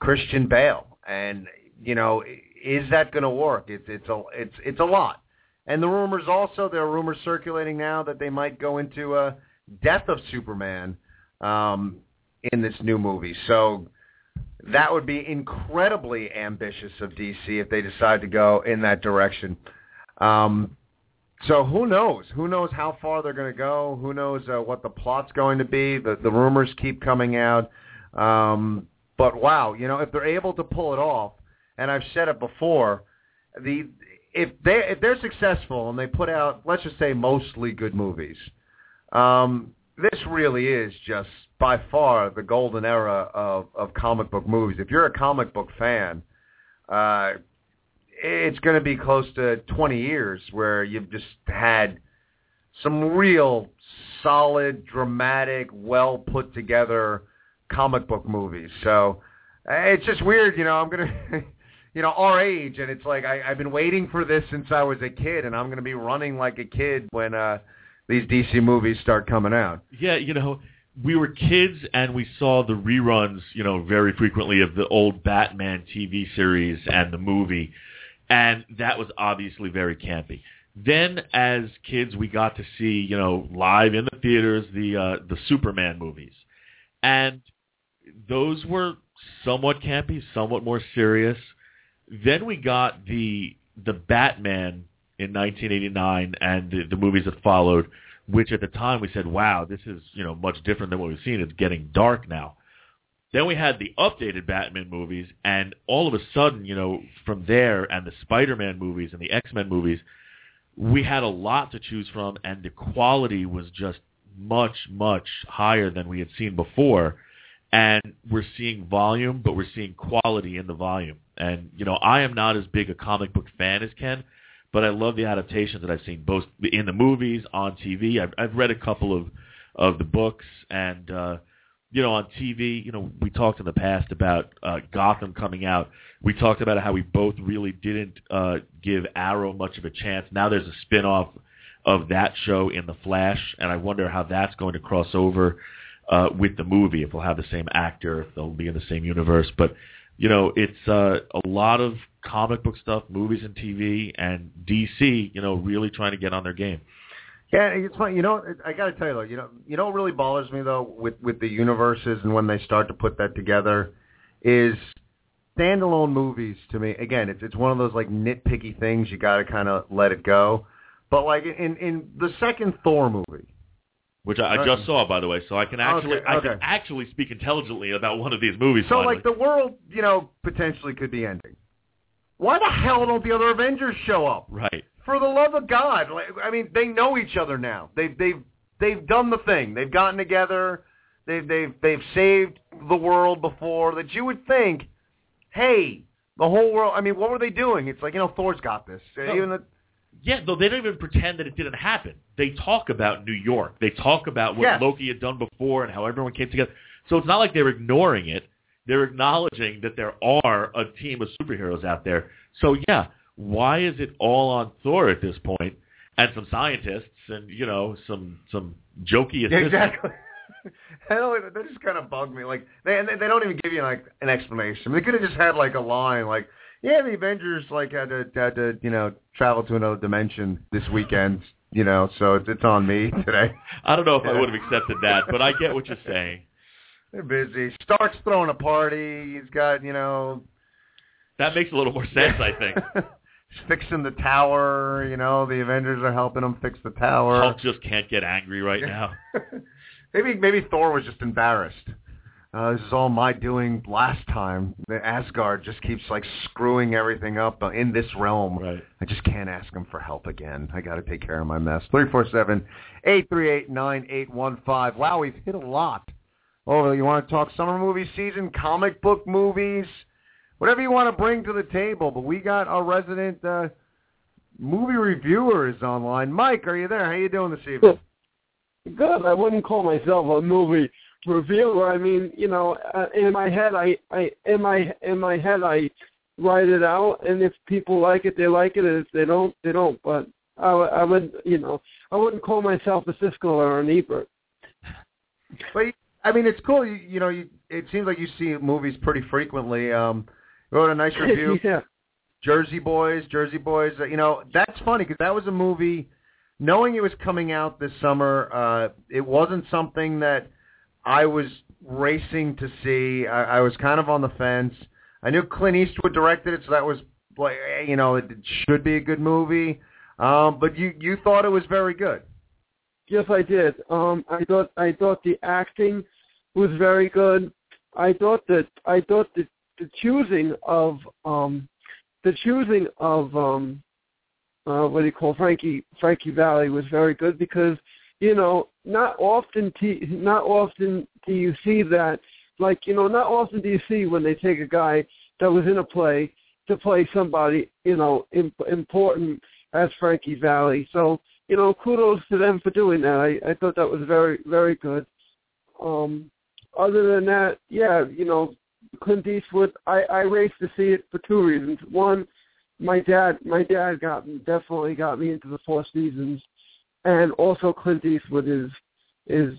Christian Bale, and you know, is that going to work? It's it's a it's it's a lot. And the rumors also there are rumors circulating now that they might go into a death of Superman um, in this new movie. So that would be incredibly ambitious of DC if they decide to go in that direction. Um, so who knows? Who knows how far they're going to go? Who knows uh, what the plot's going to be? The, the rumors keep coming out. Um, but wow, you know, if they're able to pull it off, and I've said it before, the if they if they're successful and they put out, let's just say, mostly good movies, um, this really is just by far the golden era of of comic book movies. If you're a comic book fan, uh, it's going to be close to 20 years where you've just had some real solid, dramatic, well put together comic book movies. So uh, it's just weird, you know. I'm gonna, [LAUGHS] you know, our age, and it's like I, I've been waiting for this since I was a kid, and I'm gonna be running like a kid when uh these DC movies start coming out. Yeah, you know, we were kids and we saw the reruns, you know, very frequently of the old Batman TV series and the movie and that was obviously very campy. Then, as kids, we got to see, you know, live in the theaters the uh, the Superman movies, and those were somewhat campy, somewhat more serious. Then we got the the Batman in 1989 and the, the movies that followed, which at the time we said, "Wow, this is you know much different than what we've seen. It's getting dark now." Then we had the updated Batman movies, and all of a sudden, you know, from there and the Spider-Man movies and the X-Men movies, we had a lot to choose from, and the quality was just much, much higher than we had seen before. And we're seeing volume, but we're seeing quality in the volume. And, you know, I am not as big a comic book fan as Ken, but I love the adaptations that I've seen, both in the movies, on TV. I've, I've read a couple of, of the books, and, uh, you know, on TV, you know, we talked in the past about uh, Gotham coming out. We talked about how we both really didn't uh, give Arrow much of a chance. Now there's a spin-off of that show in The Flash, and I wonder how that's going to cross over uh, with the movie, if they'll have the same actor, if they'll be in the same universe. But, you know, it's uh, a lot of comic book stuff, movies and TV, and DC, you know, really trying to get on their game. Yeah, it's funny. You know, I got to tell you though. You know, you know what really bothers me though with with the universes and when they start to put that together is standalone movies. To me, again, it's it's one of those like nitpicky things you got to kind of let it go. But like in in the second Thor movie, which I, I just saw by the way, so I can actually Okay, I okay. can actually speak intelligently about one of these movies. so finally. like the world, you know, potentially could be ending. Why the hell don't the other Avengers show up? right. For the love of God, like, I mean, they know each other now. They've they've they've done the thing. They've gotten together. They've they've they've saved the world before. That you would think, hey, the whole world. I mean, what were they doing? It's like you know, Thor's got this. No. Even the, Yeah, though they don't even pretend that it didn't happen. They talk about New York. They talk about what Yes. Loki had done before and how everyone came together. So it's not like they're ignoring it. They're acknowledging that there are a team of superheroes out there. So yeah, why is it all on Thor at this point and some scientists and you know some some jokey assistants? exactly. [LAUGHS] I don't, they just kind of bug me. Like they and they they don't even give you like an explanation. They could have just had like a line like, "Yeah, the Avengers like had to had to you know travel to another dimension this weekend." You know, so it's, it's on me today. [LAUGHS] I don't know if I would have accepted that, but I get what you're saying. They're busy. Stark's throwing a party. He's got you know That makes a little more sense, I think. [LAUGHS] He's fixing the tower. You know, the Avengers are helping him fix the tower. Hulk just can't get angry right now. [LAUGHS] maybe maybe Thor was just embarrassed. Uh, this is all my doing last time. The Asgard just keeps like screwing everything up uh, in this realm. Right. I just can't ask him for help again. I got to take care of my mess. Three four seven eight three eight nine eight one five. Wow, we've hit a lot. Oh, you want to talk summer movie season, comic book movies, whatever you want to bring to the table. But we got our resident uh, movie reviewer is online. Mike, are you there? How you doing this evening? Good. I wouldn't call myself a movie reviewer. I mean, you know, uh, in my head, I, I, in my, in my head, I write it out, and if people like it, they like it. And if they don't, they don't. But I, w- I would, you know, I wouldn't call myself a Siskel or an Ebert. But I mean, it's cool. You, you know, you, it seems like you see movies pretty frequently. Um, you wrote a nice [LAUGHS] review. yeah. Jersey Boys, Jersey Boys. uh, You know, that's funny because that was a movie. Knowing it was coming out this summer, uh, it wasn't something that I was racing to see. I, I was kind of on the fence. I knew Clint Eastwood directed it, so that was like, you know, it should be a good movie. Um, but you you thought it was very good. Yes, I did. Um, I thought I thought the acting was very good. I thought that I thought that the choosing of um, the choosing of um, uh, what do you call Frankie Frankie Valli was very good because you know not often t- not often do you see that like you know not often do you see when they take a guy that was in a play to play somebody you know imp- important as Frankie Valli. So you know, kudos to them for doing that. I, I thought that was very, very good. Um, other than that, yeah, you know, Clint Eastwood, I, I raced to see it for two reasons. One, my dad, my dad got me, definitely got me into the Four Seasons, and also Clint Eastwood is is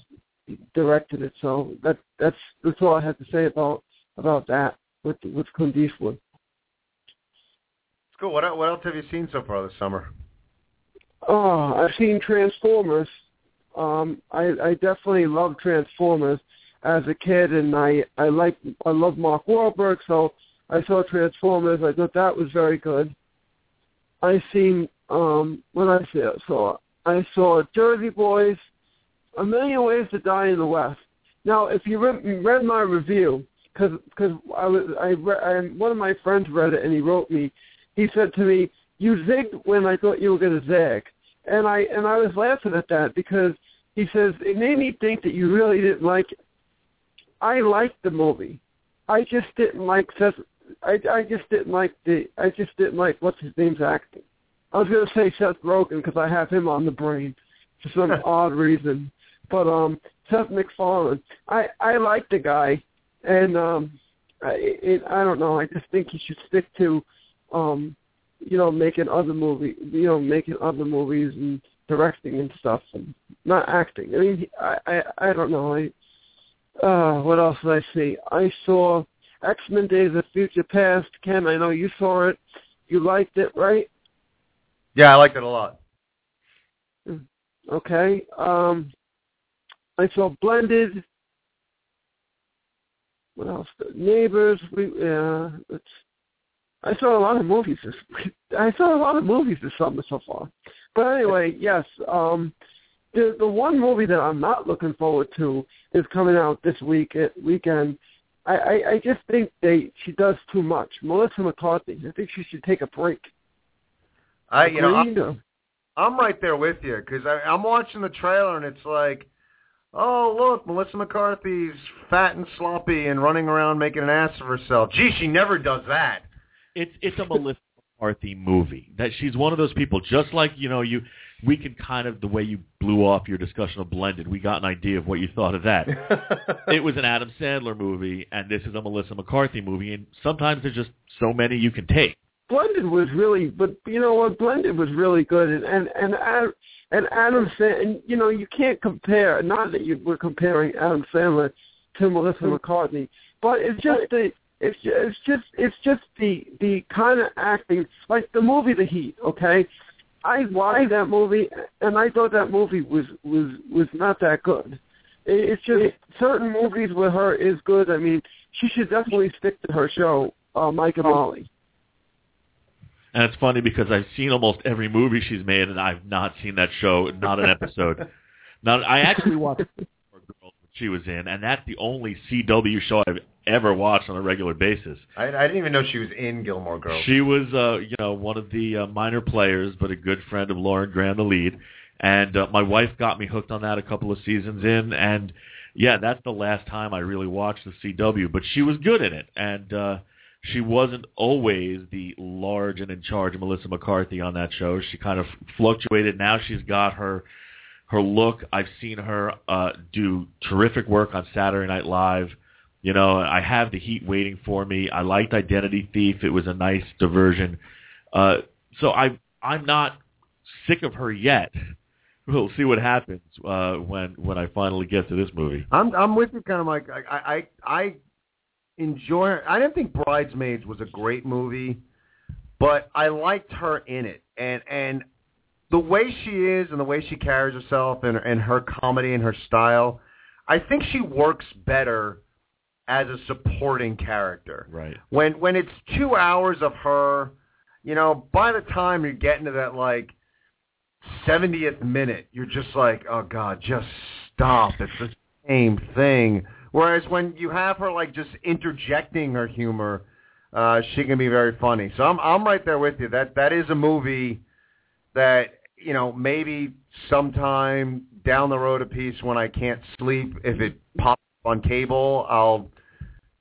directed it. So that that's that's all I have to say about about that with with Clint Eastwood. It's cool. What what else have you seen so far this summer? Oh, I've seen Transformers. Um, I, I definitely love Transformers. as a kid, and I I like I love Mark Wahlberg, so I saw Transformers. I thought that was very good. I seen um what I saw I saw Jersey Boys, A Million Ways to Die in the West. Now, if you read, read my review, because because I was I, re- I one of my friends read it and he wrote me. He said to me, "You zigged when I thought you were going to zag," and I and I was laughing at that because he says it made me think that you really didn't like. It. I liked the movie. I just didn't like Seth. I I just didn't like the. I just didn't like what's his name's acting. I was going to say Seth Rogen because I have him on the brain for some [LAUGHS] odd reason, but um Seth MacFarlane. I I like the guy, and um I it, I don't know. I just think he should stick to, um, you know, making other movie, you know, making other movies and directing and stuff, and not acting. I mean, I I I don't know. I uh what else did I see? I saw X Men Days of Future Past. Ken, I know you saw it. You liked it, right? Yeah, I liked it a lot. Okay. Um I saw Blended. What else? Neighbors. We uh, it's, I saw a lot of movies. This, [LAUGHS] I saw a lot of movies this summer so far. But anyway, [LAUGHS] yes. Um, the the one movie that I'm not looking forward to is coming out this week at weekend. I, I, I just think they she does too much. Melissa McCarthy. I think she should take a break. I you know I'm, I'm right there with you because I'm watching the trailer and it's like, oh look, Melissa McCarthy's fat and sloppy and running around making an ass of herself. Gee, she never does that. It's it's a Melissa McCarthy movie. That she's one of those people, just like you know you. We can kind of the way you blew off your discussion of Blended. We got an idea of what you thought of that. [LAUGHS] it was an Adam Sandler movie, and this is a Melissa McCarthy movie. And sometimes there's just so many you can take. Blended was really, but you know what? Blended was really good, and and and Ad- and Adam. And you know, you can't compare. Not that you were comparing Adam Sandler to Melissa McCartney, but it's just the. It's ju- it's just it's just the the kind of acting like the movie The Heat. Okay, I watched that movie and I thought that movie was was was not that good. It's just certain movies with her is good. I mean, she should definitely stick to her show, uh, Mike and Molly. And it's funny because I've seen almost every movie she's made, and I've not seen that show, not an episode. [LAUGHS] now, I actually watched Gilmore Girls she was in, and that's the only CW show I've ever watched on a regular basis. I, I didn't even know she was in Gilmore Girls. She was, uh, you know, one of the uh, minor players, but a good friend of Lauren Graham, the lead. And uh, my wife got me hooked on that a couple of seasons in, and yeah, that's the last time I really watched the CW. But she was good in it, and uh, she wasn't always the large and in charge Melissa McCarthy on that show. She kind of fluctuated. Now she's got her her look. I've seen her uh, do terrific work on Saturday Night Live. You know, I have the heat waiting for me. I liked Identity Thief. It was a nice diversion. Uh, so I I'm not sick of her yet. We'll see what happens uh, when when I finally get to this movie. I'm I'm with you, kind of like I I I enjoy. I didn't think Bridesmaids was a great movie, but I liked her in it, and and the way she is and the way she carries herself and and her comedy and her style, I think she works better as a supporting character. Right. When when it's two hours of her, you know, by the time you get into that like seventieth minute, you're just like, oh god, just stop. It's the same thing. Whereas when you have her like just interjecting her humor, uh, she can be very funny. So I'm I'm right there with you. That that is a movie that you know maybe sometime down the road a piece when I can't sleep if it pops up on cable I'll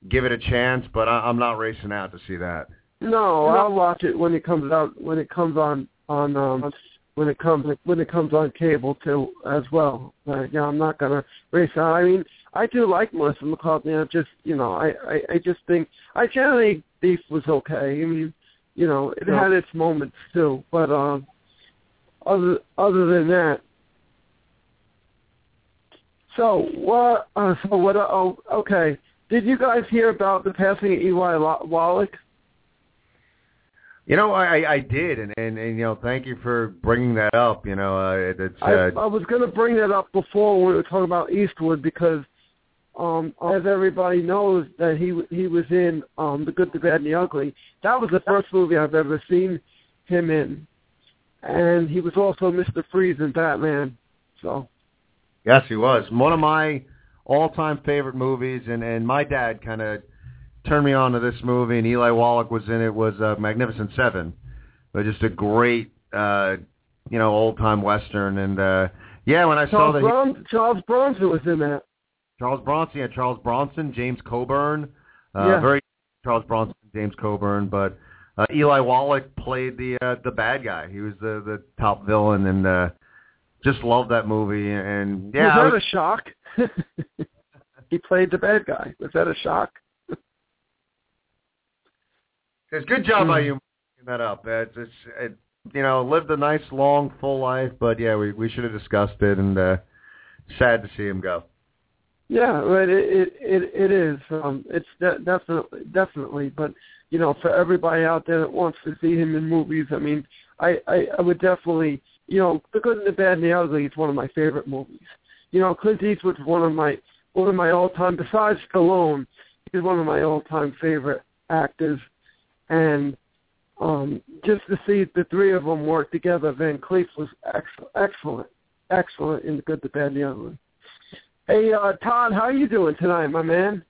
give it a chance. But I, I'm not racing out to see that. No, I'll watch it when it comes out when it comes on on um when it comes when it comes on cable too as well. Uh, yeah, I'm not gonna race out. I mean, I do like Melissa McCartney. I just you know, I, I I just think I generally Beef was okay. I mean, you know, it Yeah. had its moments too, but um, other other than that. So what? Uh, so what? Uh, oh, okay. Did you guys hear about the passing of Eli Wa- Wallach? You know, I, I- I did, and, and and you know, thank you for bringing that up. You know, uh, it's I, uh, I was going to bring that up before we were talking about Eastwood because um, as everybody knows, that he he was in um, The Good, the Bad, and the Ugly. That was the first movie I've ever seen him in, and he was also Mister Freeze in Batman. So. Yes, he was one of my all-time favorite movies, and and my dad kind of turned me on to this movie, and Eli Wallach was in it. Was uh, Magnificent Seven, but just a great, uh, you know, old-time western, and uh, yeah, when I Charles saw that. Bron- he, Charles Bronson was in that. Charles Bronson, yeah, Charles Bronson, James Coburn, uh, Yeah. very Charles Bronson, James Coburn, but uh, Eli Wallach played the uh, the bad guy. He was the the top villain, and uh, just loved that movie. And yeah, was that was- a shock? [LAUGHS] he played the bad guy. Was that a shock? it's good job by Hmm. you bringing that up. It's, it's it, you know lived a nice long full life, but yeah, we we should have discussed it, and uh, sad to see him go. Yeah, but it it it, it is. Um, it's de- definitely definitely. But you know, for everybody out there that wants to see him in movies, I mean, I I, I would definitely. You know, The Good and the Bad and the Ugly is one of my favorite movies. You know, Clint Eastwood's one of my one of my all time. Besides Stallone, he's one of my all time favorite actors, and um, just to see the three of them work together, Van Cleef was ex- excellent, excellent in The Good, the Bad, and the Ugly. Hey, uh, Todd, how you doing tonight, my man?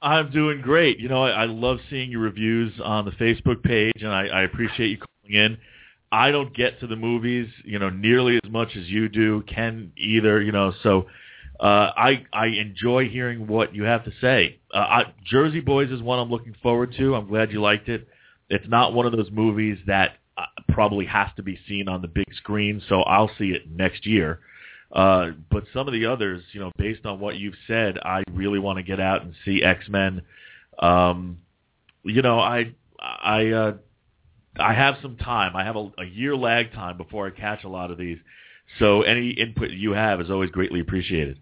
I'm doing great. You know, I, I love seeing your reviews on the Facebook page, and I, I appreciate you calling in. I don't get to the movies, you know, nearly as much as you do. Ken either, you know. So uh, I I enjoy hearing what you have to say. Uh, I, Jersey Boys is one I'm looking forward to. I'm glad you liked it. It's not one of those movies that uh, probably has to be seen on the big screen, so I'll see it next year. Uh, but some of the others, you know, based on what you've said, I really want to get out and see X Men. Um, you know, I I uh, I have some time. I have a, a year lag time before I catch a lot of these. So any input you have is always greatly appreciated.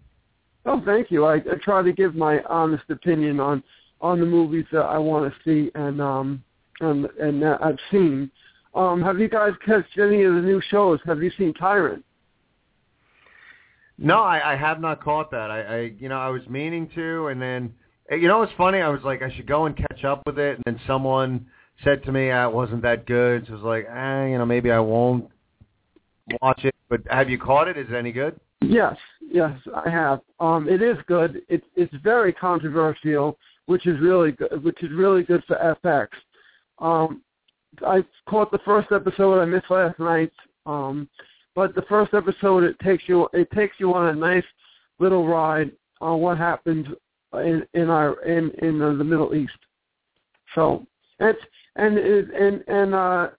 Oh, thank you. I, I try to give my honest opinion on on the movies that I want to see and um and and that I've seen. Um, have you guys catched any of the new shows? Have you seen Tyrant? No, I, I have not caught that. I, I, you know, I was meaning to, and then, eh, you know, it's funny. I was like, I should go and catch up with it, and then someone said to me, ah, it wasn't that good. So I was like, eh, you know, maybe I won't watch it. But have you caught it? Is it any good? Yes, yes, I have. Um, it is good. It's it's very controversial, which is really good. Which is really good for FX. Um, I caught the first episode. I missed last night. Um, but the first episode it takes you it takes you on a nice little ride on what happens in in our in in the Middle East. So it's and and and uh,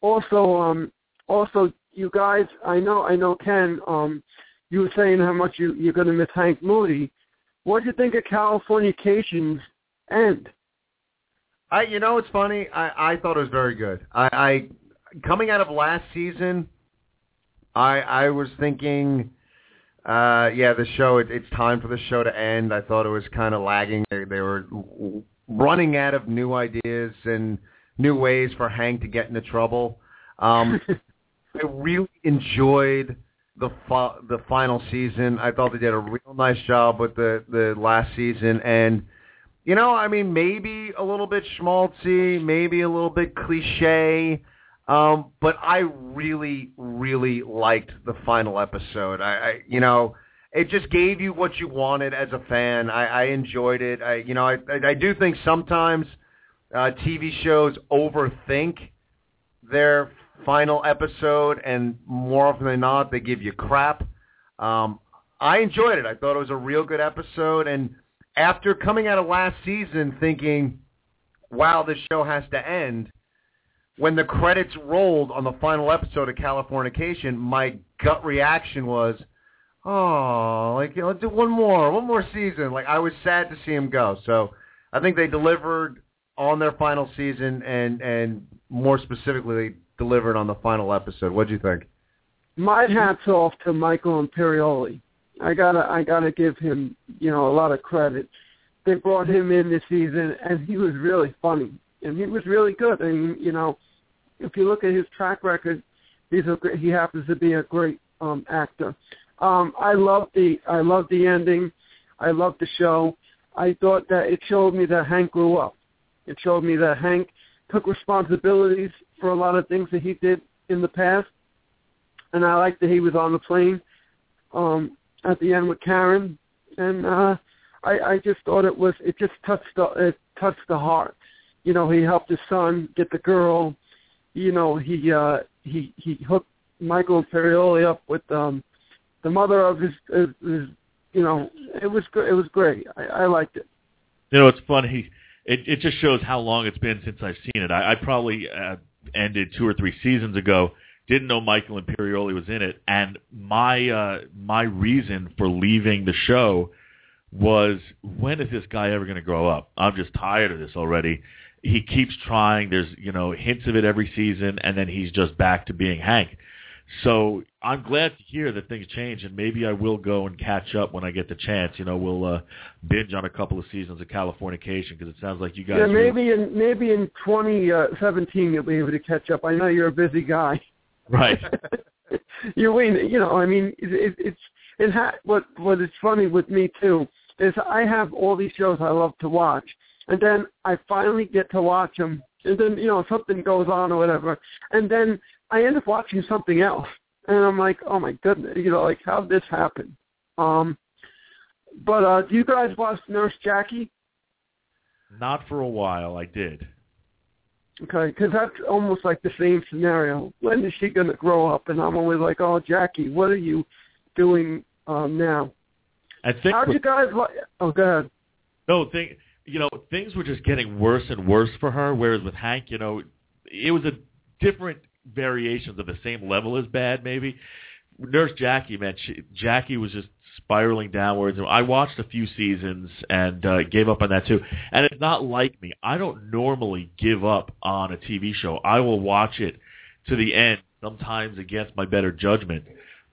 also um also you guys I know I know Ken um you were saying how much you you're going to miss Hank Moody. What do you think of California Californication's end? I, you know, it's funny. I, I thought it was very good. I, I, coming out of last season, I, I was thinking, uh, yeah, the show. It, it's time for the show to end. I thought it was kind of lagging. They, they were running out of new ideas and new ways for Hank to get into trouble. Um, [LAUGHS] I really enjoyed the fi- the final season. I thought they did a real nice job with the the last season, and you know, I mean, maybe a little bit schmaltzy, maybe a little bit cliche, um, but I really, really liked the final episode. I, I, you know, it just gave you what you wanted as a fan. I, I enjoyed it. I, you know, I, I, I do think sometimes uh, TV shows overthink their final episode, and more often than not, they give you crap. Um, I enjoyed it. I thought it was a real good episode, and after coming out of last season thinking, wow, this show has to end, when the credits rolled on the final episode of Californication, my gut reaction was, oh, like, you know, let's do one more, one more season. Like, I was sad to see him go. So I think they delivered on their final season and, and more specifically, they delivered on the final episode. What do you think? My hats off to Michael Imperioli. I gotta I gotta give him you know a lot of credit. They brought him in this season, and he was really funny, and he was really good. Mean, you know, if you look at his track record, he's a he happens to be a great um, actor. Um, I love the I love the ending. I loved the show. I thought that it showed me that Hank grew up. It showed me that Hank took responsibilities for a lot of things that he did in the past, and I liked that he was on the plane um, at the end with Karen, and uh, I, I just thought it was it just touched the it touched the heart. You know, he helped his son get the girl. You know, he uh, he he hooked Michael Imperioli up with um, the mother of his, his, his you know, it was it was great. I, I liked it. You know, it's funny. It it just shows how long it's been since I've seen it. I, I probably uh, ended two or three seasons ago. Didn't know Michael Imperioli was in it, and my uh, my reason for leaving the show was when is this guy ever going to grow up? I'm just tired of this already. He keeps trying. There's you know hints of it every season, and then he's just back to being Hank. So I'm glad to hear that things change, and maybe I will go and catch up when I get the chance. You know, we'll uh, binge on a couple of seasons of Californication because it sounds like you guys. Yeah, maybe in maybe in 2017 you'll be able to catch up. I know you're a busy guy. Right. [LAUGHS] you mean you know? I mean, it, it, it's it ha- what what is funny with me too is I have all these shows I love to watch, and then I finally get to watch them, and then you know something goes on or whatever, and then I end up watching something else, and I'm like, oh my goodness, you know, like how did this happen? Um, but uh, do you guys watch Nurse Jackie? Not for a while. I did. Okay, because that's almost like the same scenario. When is she going to grow up? And I'm always like, oh, Jackie, what are you doing um, now? I think. How'd you guys like? Oh, go ahead. No, thing. You know, things were just getting worse and worse for her. Whereas with Hank, you know, it was a different variations of the same level as bad, maybe. Nurse Jackie, man, she, Jackie was just spiraling downwards. I watched a few seasons and uh, gave up on that too. And it's not like me. I don't normally give up on a TV show. I will watch it to the end, sometimes against my better judgment.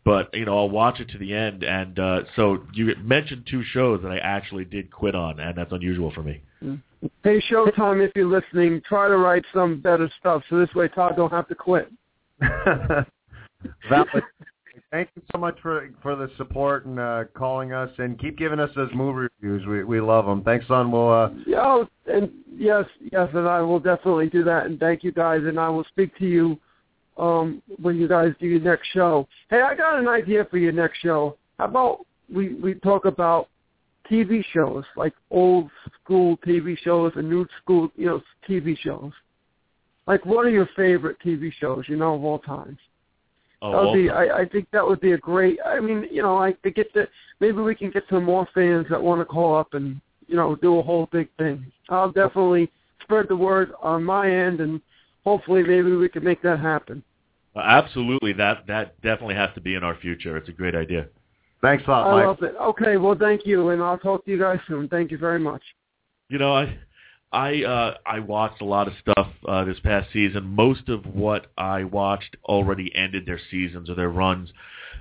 But you know, I'll watch it to the end. And uh, so you mentioned two shows that I actually did quit on, and that's unusual for me. Hey, Showtime, if you're listening, try to write some better stuff so this way Todd don't have to quit. [LAUGHS] Valid. Thank you so much for for the support and uh, calling us, and keep giving us those movie reviews. We we love them. Thanks, son. We'll. Uh... Yeah, oh, and yes, yes, and I will definitely do that. And thank you guys, and I will speak to you um, when you guys do your next show. Hey, I got an idea for your next show. How about we we talk about TV shows, like old school TV shows and new school, you know, TV shows. Like, what are your favorite TV shows, you know, of all times? Oh, that would be, I, I think that would be a great. I mean, you know, like to get the maybe we can get some more fans that want to call up and you know do a whole big thing. I'll definitely spread the word on my end, and hopefully maybe we can make that happen. Absolutely, that that definitely has to be in our future. It's a great idea. Thanks a lot, Mike. I love it. Okay, well, thank you, and I'll talk to you guys soon. Thank you very much. You know, I I uh, I watched a lot of stuff uh, this past season. Most of what I watched already ended their seasons or their runs.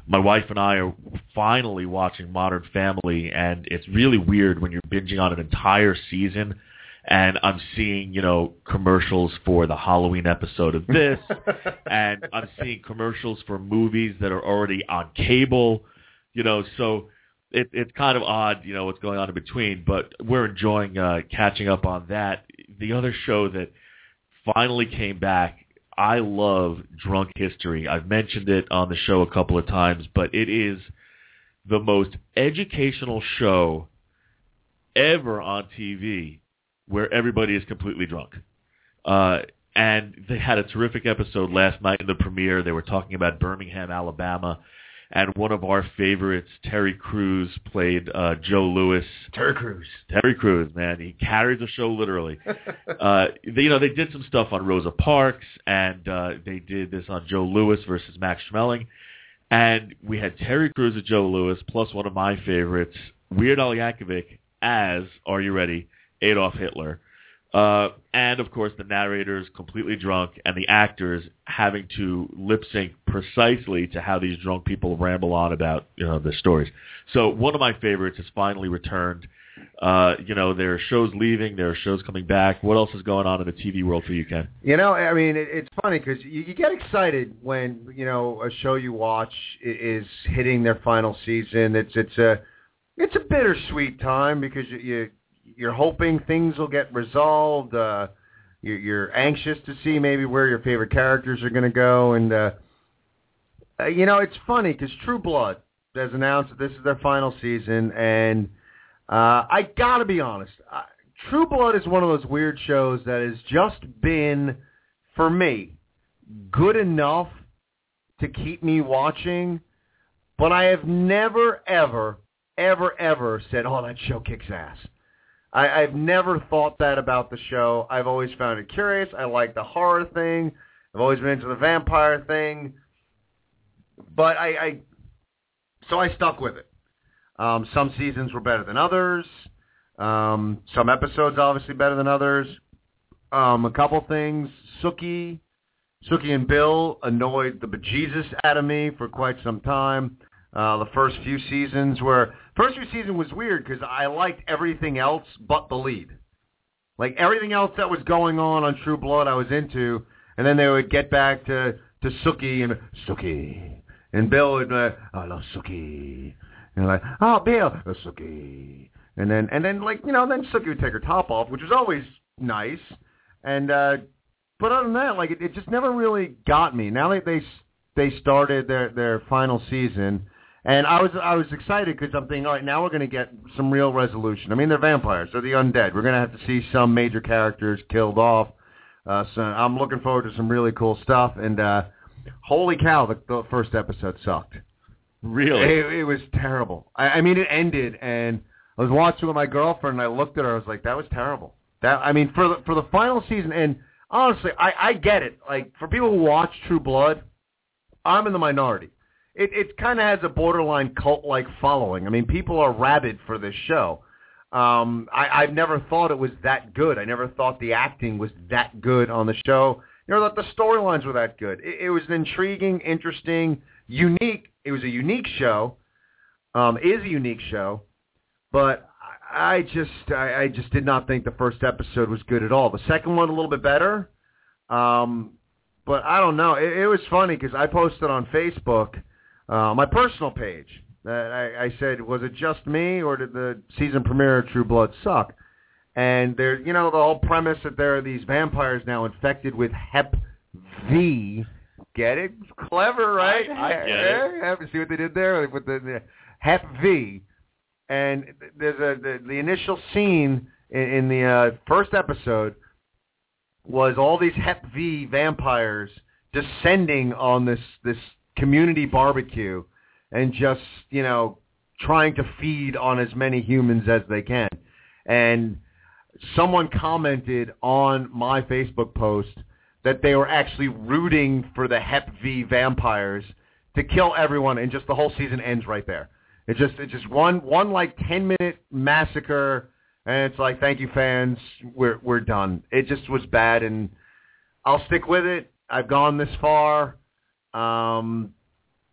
My wife and I are finally watching Modern Family, and it's really weird when you're binging on an entire season. And I'm seeing, you know, commercials for the Halloween episode of this, [LAUGHS] and I'm seeing commercials for movies that are already on cable, you know. So it, it's kind of odd, you know, what's going on in between, but we're enjoying uh, catching up on that. The other show that finally came back, I love Drunk History. I've mentioned it on the show a couple of times, but it is the most educational show ever on TV where everybody is completely drunk. Uh, and they had a terrific episode last night in the premiere. They were talking about Birmingham, Alabama and one of our favorites, Terry Crews, played uh, Joe Louis. Terry Crews. Terry Crews, man, he carries the show literally. [LAUGHS] uh, they, you know, they did some stuff on Rosa Parks, and uh, they did this on Joe Louis versus Max Schmeling, and we had Terry Crews and Joe Louis, plus one of my favorites, Weird Al Yankovic as, are you ready, Adolf Hitler. Uh, and of course, the narrators completely drunk, and the actors having to lip sync precisely to how these drunk people ramble on about you know the stories. So one of my favorites has finally returned. Uh, you know, there are shows leaving, there are shows coming back. What else is going on in the TV world for you, Ken? You know, I mean, it, it's funny because you, you get excited when you know a show you watch is hitting their final season. It's it's a it's a bittersweet time because you, you you're hoping things will get resolved. Uh, you're, you're anxious to see maybe where your favorite characters are going to go, and uh, uh, you know it's funny because True Blood has announced that this is their final season, and uh, I gotta be honest, uh, True Blood is one of those weird shows that has just been, for me, good enough to keep me watching, but I have never, ever, ever, ever said, "Oh, that show kicks ass." I, I've never thought that about the show. I've always found it curious. I like the horror thing. I've always been into the vampire thing, but I, I so I stuck with it. Um, some seasons were better than others. Um, some episodes obviously better than others. Um, a couple things. Sookie, Sookie and Bill annoyed the bejesus out of me for quite some time. Uh, the first few seasons were first few season was weird because I liked everything else but the lead. Like everything else that was going on on True Blood, I was into, and then they would get back to to Sookie and Sookie, and Bill would uh, I love Sookie, and like oh Bill, uh, Sookie, and then and then like you know then Sookie would take her top off, which was always nice, and uh, but other than that, like it, it just never really got me. Now that they they started their their final season and I was I was excited because I'm thinking, all right, now we're going to get some real resolution. I mean, they're vampires, they're the undead. We're going to have to see some major characters killed off. Uh, so I'm looking forward to some really cool stuff. And uh, holy cow, the, the first episode sucked. Really? It, it was terrible. I, I mean, it ended, and I was watching with my girlfriend, and I looked at her. I was like, that was terrible. That I mean, for the for the final season, and honestly, I I get it. Like for people who watch True Blood, I'm in the minority it it kind of has a borderline cult like following. I mean, people are rabid for this show. Um, I, I've never thought it was that good. I never thought the acting was that good on the show. You know, that the storylines were that good. It, it was an intriguing, interesting, unique. It was a unique show. Um, is a unique show, but I, I just I, I just did not think the first episode was good at all. The second one a little bit better. Um, but I don't know. It, it was funny because I posted on Facebook uh, my personal page. That I, I said, was it just me, or did the season premiere of True Blood suck? And there, you know, the whole premise that there are these vampires now infected with Hep V. Get it? Clever, right? I, I get it. See what they did there with the, the Hep V. And there's a the, the initial scene in, in the uh, first episode was all these Hep V vampires descending on this this community barbecue and just, you know, trying to feed on as many humans as they can. And someone commented on my Facebook post that they were actually rooting for the Hep V vampires to kill everyone and just the whole season ends right there. It's just it's just one one like 10 minute massacre and it's like thank you fans we're we're done. It just was bad and I'll stick with it. I've gone this far. Um,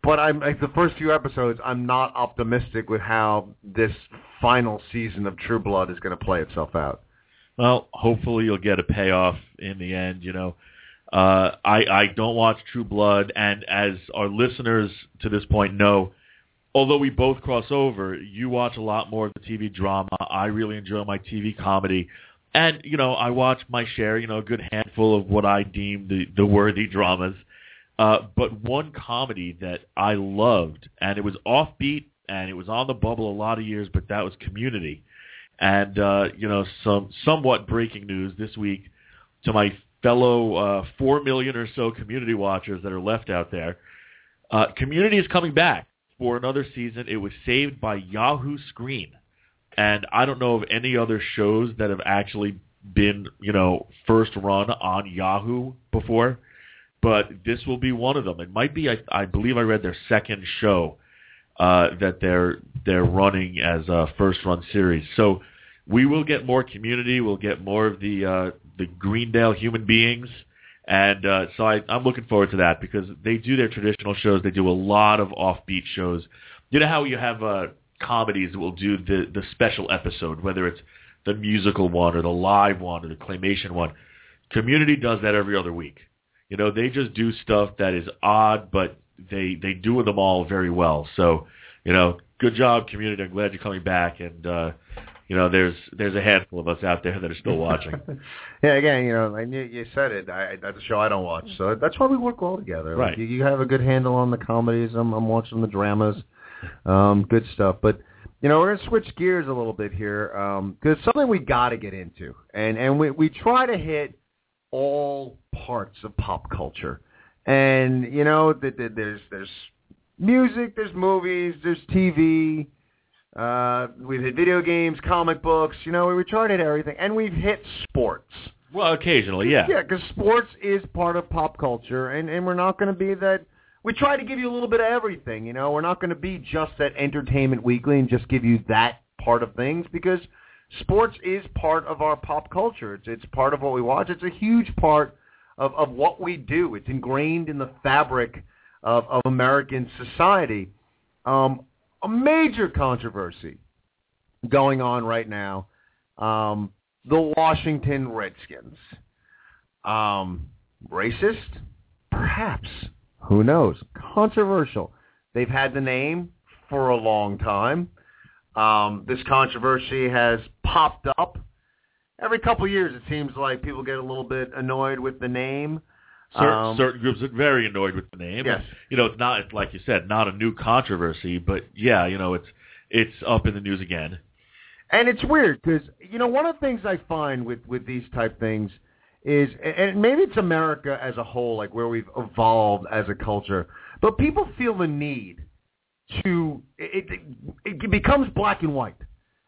but I'm like the first few episodes. I'm not optimistic with how this final season of True Blood is going to play itself out. Well, hopefully you'll get a payoff in the end. You know, uh, I I don't watch True Blood, and as our listeners to this point know, although we both cross over, you watch a lot more of the TV drama. I really enjoy my TV comedy. And, you know, I watch my share, you know, a good handful of what I deem the, the worthy dramas. Uh, but one comedy that I loved, and it was offbeat, and it was on the bubble a lot of years, but that was Community. And uh, you know, some somewhat breaking news this week to my fellow uh, four million or so Community watchers that are left out there. Uh, Community is coming back for another season. It was saved by Yahoo Screen, and I don't know of any other shows that have actually been, you know, first run on Yahoo before but this will be one of them. It might be, I, I believe, I read their second show uh, that they're they're running as a first run series. So we will get more community. We'll get more of the uh, the Greendale human beings, and uh, so I, I'm looking forward to that because they do their traditional shows. They do a lot of offbeat shows. You know how you have uh, comedies that will do the the special episode, whether it's the musical one or the live one or the claymation one. Community does that every other week. You know, they just do stuff that is odd, but they they do them all very well. So, you know, good job, community. I'm glad you're coming back, and uh, you know, there's there's a handful of us out there that are still watching. [LAUGHS] yeah, again, you know, and you, you said it. I, that's a show I don't watch, so that's why we work well together. Right. Like, you, you have a good handle on the comedies. I'm, I'm watching the dramas. Um, good stuff. But you know, we're gonna switch gears a little bit here because something we got to get into, and and we we try to hit all parts of pop culture, and you know, that that there's there's music, there's movies, there's TV. Uh, we've hit video games, comic books. You know, we hit everything, and we've hit sports. Well, occasionally, yeah. Yeah, because sports is part of pop culture, and and we're not going to be that. We try to give you a little bit of everything. You know, we're not going to be just that Entertainment Weekly and just give you that part of things because sports is part of our pop culture. It's it's part of what we watch. It's a huge part of of what we do. It's ingrained in the fabric of of American society. Um, a major controversy going on right now. Um, the Washington Redskins. Um, racist? Perhaps. Who knows? Controversial. They've had the name for a long time. Um, this controversy has popped up. Every couple of years, it seems like people get a little bit annoyed with the name. Certain, Um, certain groups are very annoyed with the name. Yes. You know, it's not it's like you said, not a new controversy, but yeah, you know, it's it's up in the news again. And it's weird because you know one of the things I find with with these type things is, and maybe it's America as a whole, like where we've evolved as a culture, but people feel the need to it, it, it becomes black and white,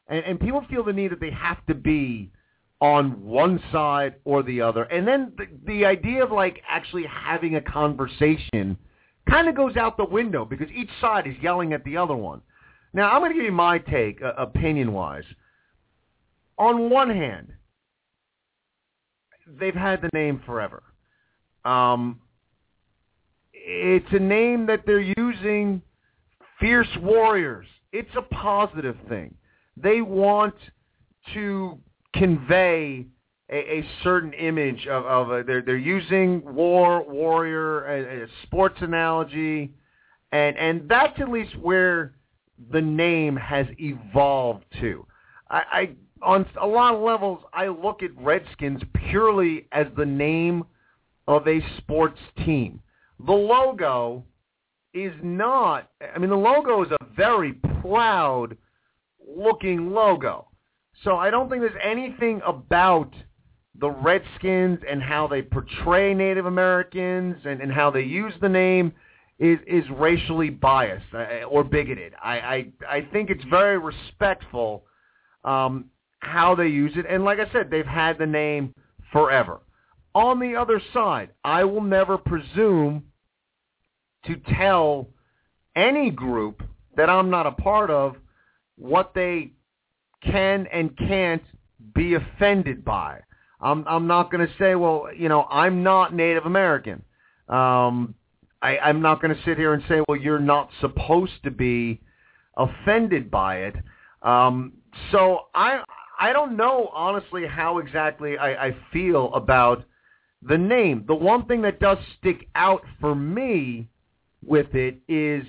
and, and people feel the need that they have to be on one side or the other, and then the, the idea of like actually having a conversation kind of goes out the window because each side is yelling at the other one. Now, I'm going to give you my take, uh, opinion-wise. On one hand, they've had the name forever. Um, it's a name that they're using, fierce warriors. It's a positive thing. They want to convey a, a certain image of, of a, they're, they're using war, warrior, a, a sports analogy, and, and that's at least where the name has evolved to. I, I on a lot of levels, I look at Redskins purely as the name of a sports team. The logo is not. I mean, the logo is a very proud looking logo. So I don't think there's anything about the Redskins and how they portray Native Americans and, and how they use the name is is racially biased uh, or bigoted. I, I I think it's very respectful um, how they use it, and like I said, they've had the name forever. On the other side, I will never presume to tell any group that I'm not a part of what they can and can't be offended by. I'm I'm not going to say, well, you know, I'm not Native American. Um, I, I'm not going to sit here and say, well, you're not supposed to be offended by it. Um, so I I don't know honestly how exactly I, I feel about the name. The one thing that does stick out for me with it is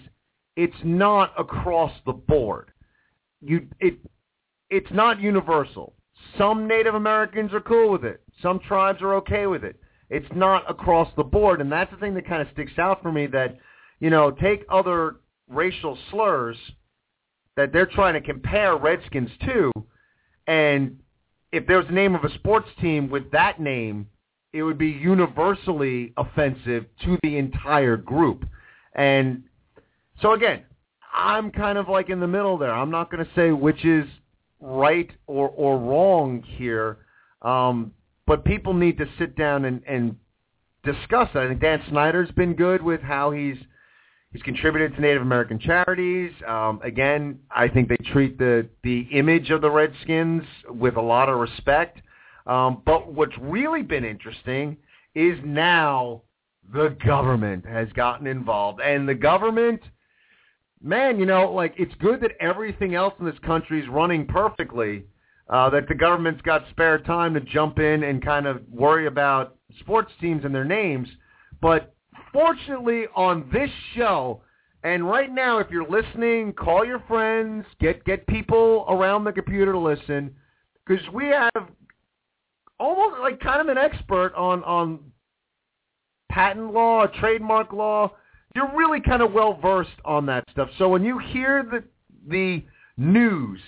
it's not across the board. You it it's not universal. Some Native Americans are cool with it. Some tribes are okay with it. It's not across the board, and that's the thing that kind of sticks out for me. That you know, take other racial slurs that they're trying to compare Redskins to, and if there was the name of a sports team with that name, it would be universally offensive to the entire group. And so again, I'm kind of like in the middle there. I'm not going to say which is right or or wrong here, um, but people need to sit down and, and discuss it. I think Dan Snyder's been good with how he's he's contributed to Native American charities. Um, again, I think they treat the the image of the Redskins with a lot of respect. Um, but what's really been interesting is now the government has gotten involved, and the government man, you know, like it's good that everything else in this country is running perfectly. Uh, that the government's got spare time to jump in and kind of worry about sports teams and their names. But fortunately, on this show, And right now, if you're listening, call your friends, get get people around the computer to listen, because we have almost like kind of an expert on on patent law, trademark law. You're really kind of well versed on that stuff. So when you hear the the news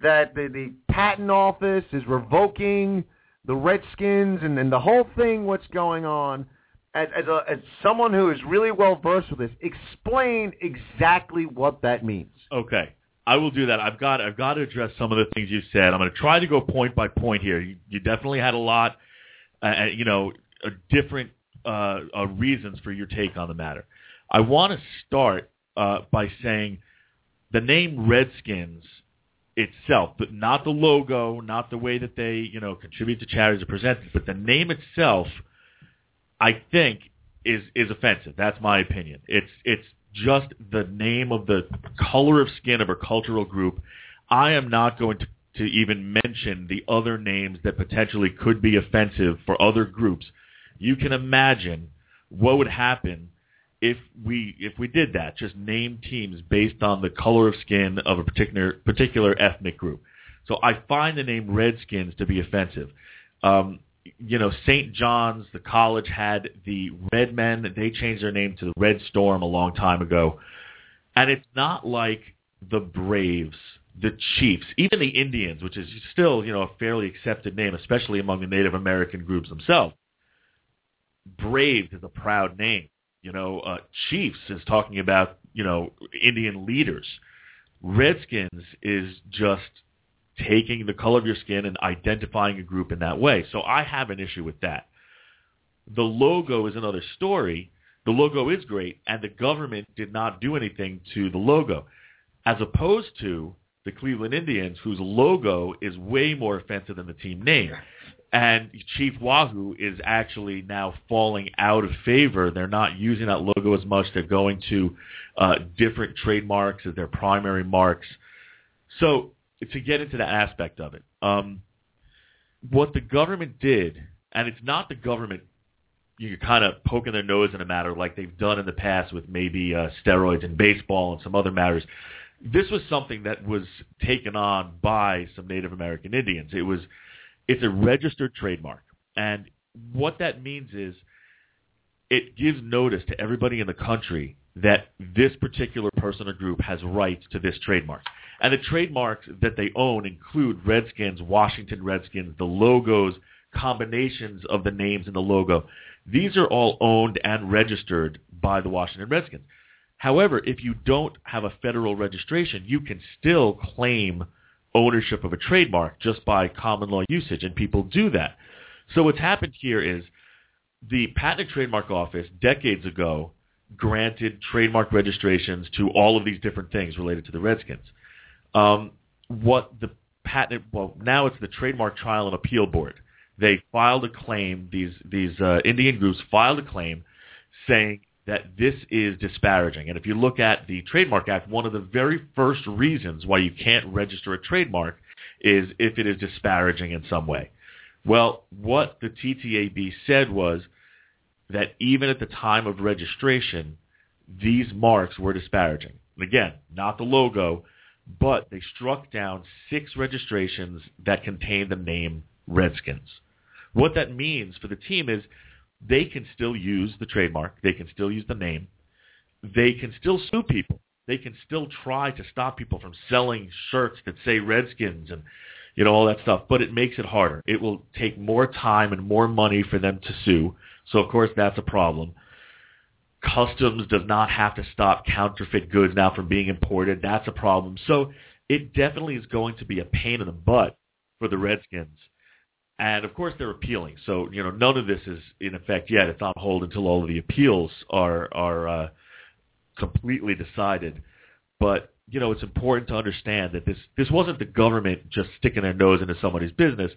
that the, the patent office is revoking the Redskins and, and the whole thing, what's going on, as, as, a, as someone who is really well versed with this, explain exactly what that means. Okay. I will do that. I've got I've got to address some of the things you said. I'm going to try to go point by point here. You, you definitely had a lot, uh, you know, uh, different uh, uh, reasons for your take on the matter. I want to start uh, by saying the name Redskins itself, but not the logo, not the way that they, you know, contribute to charities or present it, but the name itself, I think, is is offensive. That's my opinion. It's it's just the name of the color of skin of a cultural group. I am not going to, to even mention the other names that potentially could be offensive for other groups. You can imagine what would happen if we if we did that, just name teams based on the color of skin of a particular particular ethnic group. So I find the name Redskins to be offensive. Um, you know, St. John's, the college had the Red Men. They changed their name to the Red Storm a long time ago. And it's not like the Braves, the Chiefs, even the Indians, which is still, you know, a fairly accepted name, especially among the Native American groups themselves. Braves is a proud name. You know, uh, Chiefs is talking about, you know, Indian leaders. Redskins is just taking the color of your skin and identifying a group in that way. So I have an issue with that. The logo is another story. The logo is great, and the government did not do anything to the logo, as opposed to the Cleveland Indians, whose logo is way more offensive than the team name. And Chief Wahoo is actually now falling out of favor. They're not using that logo as much. They're going to uh, different trademarks as their primary marks. So to get into that aspect of it, um, what the government did, and it's not the government you kind of poking their nose in a matter like they've done in the past with maybe uh, steroids in baseball and some other matters. This was something that was taken on by some Native American Indians. It was it's a registered trademark, and what that means is it gives notice to everybody in the country that this particular person or group has rights to this trademark. And the trademarks that they own include Redskins, Washington Redskins, the logos, combinations of the names and the logo. These are all owned and registered by the Washington Redskins. However, if you don't have a federal registration, you can still claim ownership of a trademark just by common law usage, and people do that. So what's happened here is the Patent and Trademark Office decades ago granted trademark registrations to all of these different things related to the Redskins. Um, what the patent, well, now it's the Trademark Trial and Appeal Board. They filed a claim. These these uh, Indian groups filed a claim saying that this is disparaging. And if you look at the Trademark Act, one of the very first reasons why you can't register a trademark is if it is disparaging in some way. Well, what the TTAB said was that even at the time of registration, these marks were disparaging. Again, not the logo, but they struck down six registrations that contained the name Redskins. What that means for the team is they can still use the trademark. They can still use the name. They can still sue people. They can still try to stop people from selling shirts that say Redskins and you know all that stuff. But it makes it harder. It will take more time and more money for them to sue. So of course that's a problem. Customs does not have to stop counterfeit goods now from being imported. That's a problem. So it definitely is going to be a pain in the butt for the Redskins and of course, they're appealing. So you know, none of this is in effect yet. It's on hold until all of the appeals are are uh, completely decided. But you know, it's important to understand that this this wasn't the government just sticking their nose into somebody's business.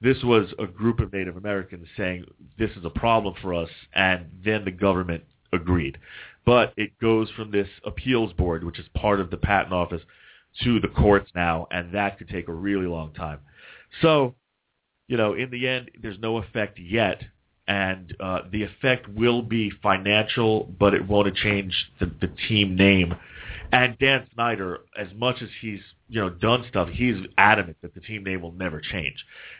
This was a group of Native Americans saying this is a problem for us, and then the government agreed. But it goes from this appeals board, which is part of the patent office, to the courts now, and that could take a really long time. So you know, in the end, there's no effect yet and uh, the effect will be financial, but it won't change the, the team name. And Dan Snyder, as much as he's you know done stuff, he's adamant that the team name will never change.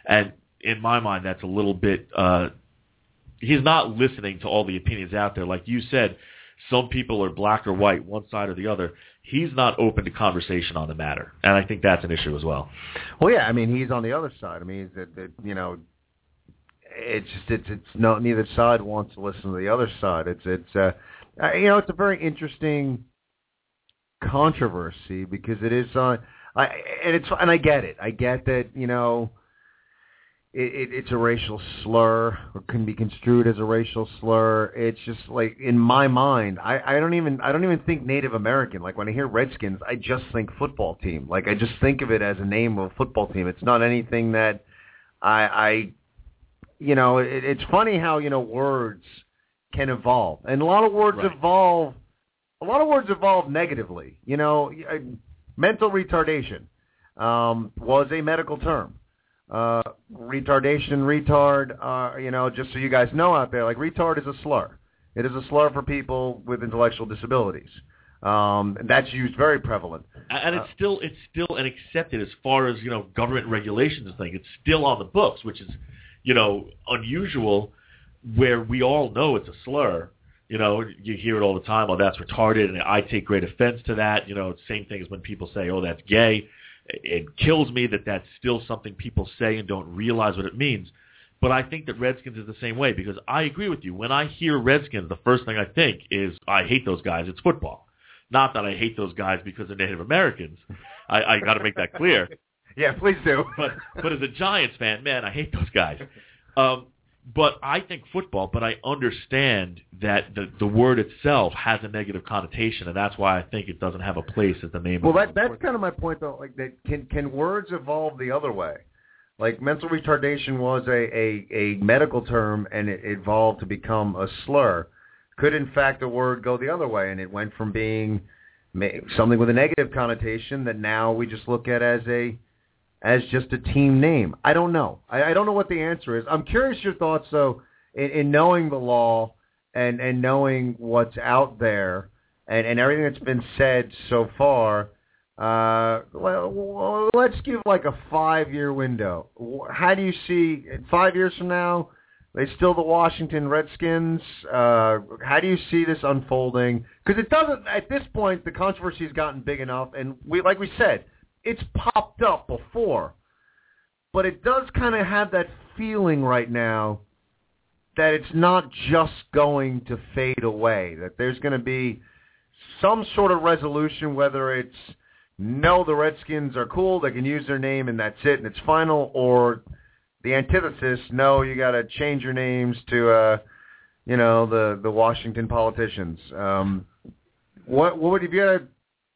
And in my mind, that's a little bit. Uh, he's not listening to all the opinions out there. Like you said, some people are black or white, one side or the other. He's not open to conversation on the matter, and I think that's an issue as well. Well, yeah, I mean he's on the other side. I mean, that you know, it's just it's it's no neither side wants to listen to the other side. It's it's uh, uh you know it's a very interesting controversy because it is on. Uh, I and it's and I get it. I get that you know it, it, it's a racial slur or can be construed as a racial slur. It's just like in my mind, I, I don't even I don't even think Native American. Like when I hear Redskins, I just think football team. Like I just think of it as a name of a football team. It's not anything that I, I you know. It, it's funny how you know words can evolve, and a lot of words Right. evolve. A lot of words evolve negatively. You know, mental retardation um, was a medical term uh, retardation, retard, uh, you know, just so you guys know out there, like retard is a slur. It is a slur for people with intellectual disabilities. Um, and that's used very prevalent. and Uh, it's still it's still and accepted as far as you know government regulations and things. It's still on the books, which is you know unusual, where we all know it's a slur. You know, you hear it all the time. Oh, that's retarded, and I take great offense to that. You know, same thing as when people say, "Oh, that's gay." It kills me that that's still something people say and don't realize what it means. But I think that Redskins is the same way because I agree with you. When I hear Redskins, the first thing I think is I hate those guys. It's football. Not that I hate those guys because they're Native Americans. I, I got to make that clear. [LAUGHS] Yeah, please do. But but as a Giants fan, man, I hate those guys. Um, but I think football. But I understand that the the word itself has a negative connotation, and that's why I think it doesn't have a place as the name. well, of that that's kind of my point, though. Like, that can can words evolve the other way? Like, mental retardation was a a, a medical term, and it evolved to become a slur. Could in fact a word go the other way, and it went from being ma- something with a negative connotation that now we just look at as a as just a team name. I don't know. I, I don't know what the answer is. I'm curious your thoughts though in, in knowing the law and and knowing what's out there and and everything that's been said so far. Uh, well, let's give like a five year window. How do you see five years from now? They still the Washington Redskins. Uh, how do you see this unfolding? Because it doesn't at this point. The controversy has gotten big enough, and we, like we said, it's popped up before, but it does kind of have that feeling right now that it's not just going to fade away. That there's going to be some sort of resolution, whether it's no, the Redskins are cool, they can use their name and that's it, and it's final, or the antithesis, no, you got to change your names to, uh, you know, the the Washington politicians. Um, what what would if you had to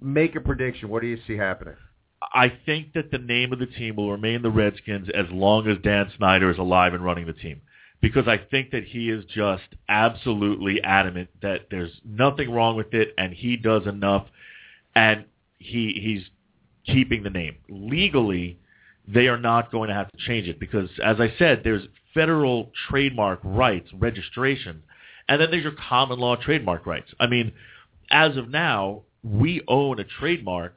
make a prediction? What do you see happening? I think that the name of the team will remain the Redskins as long as Dan Snyder is alive and running the team. Because I think that he is just absolutely adamant that there's nothing wrong with it and he does enough and he he's keeping the name. Legally, they are not going to have to change it because as I said, there's federal trademark rights, registration, and then there's your common law trademark rights. I mean, as of now, we own a trademark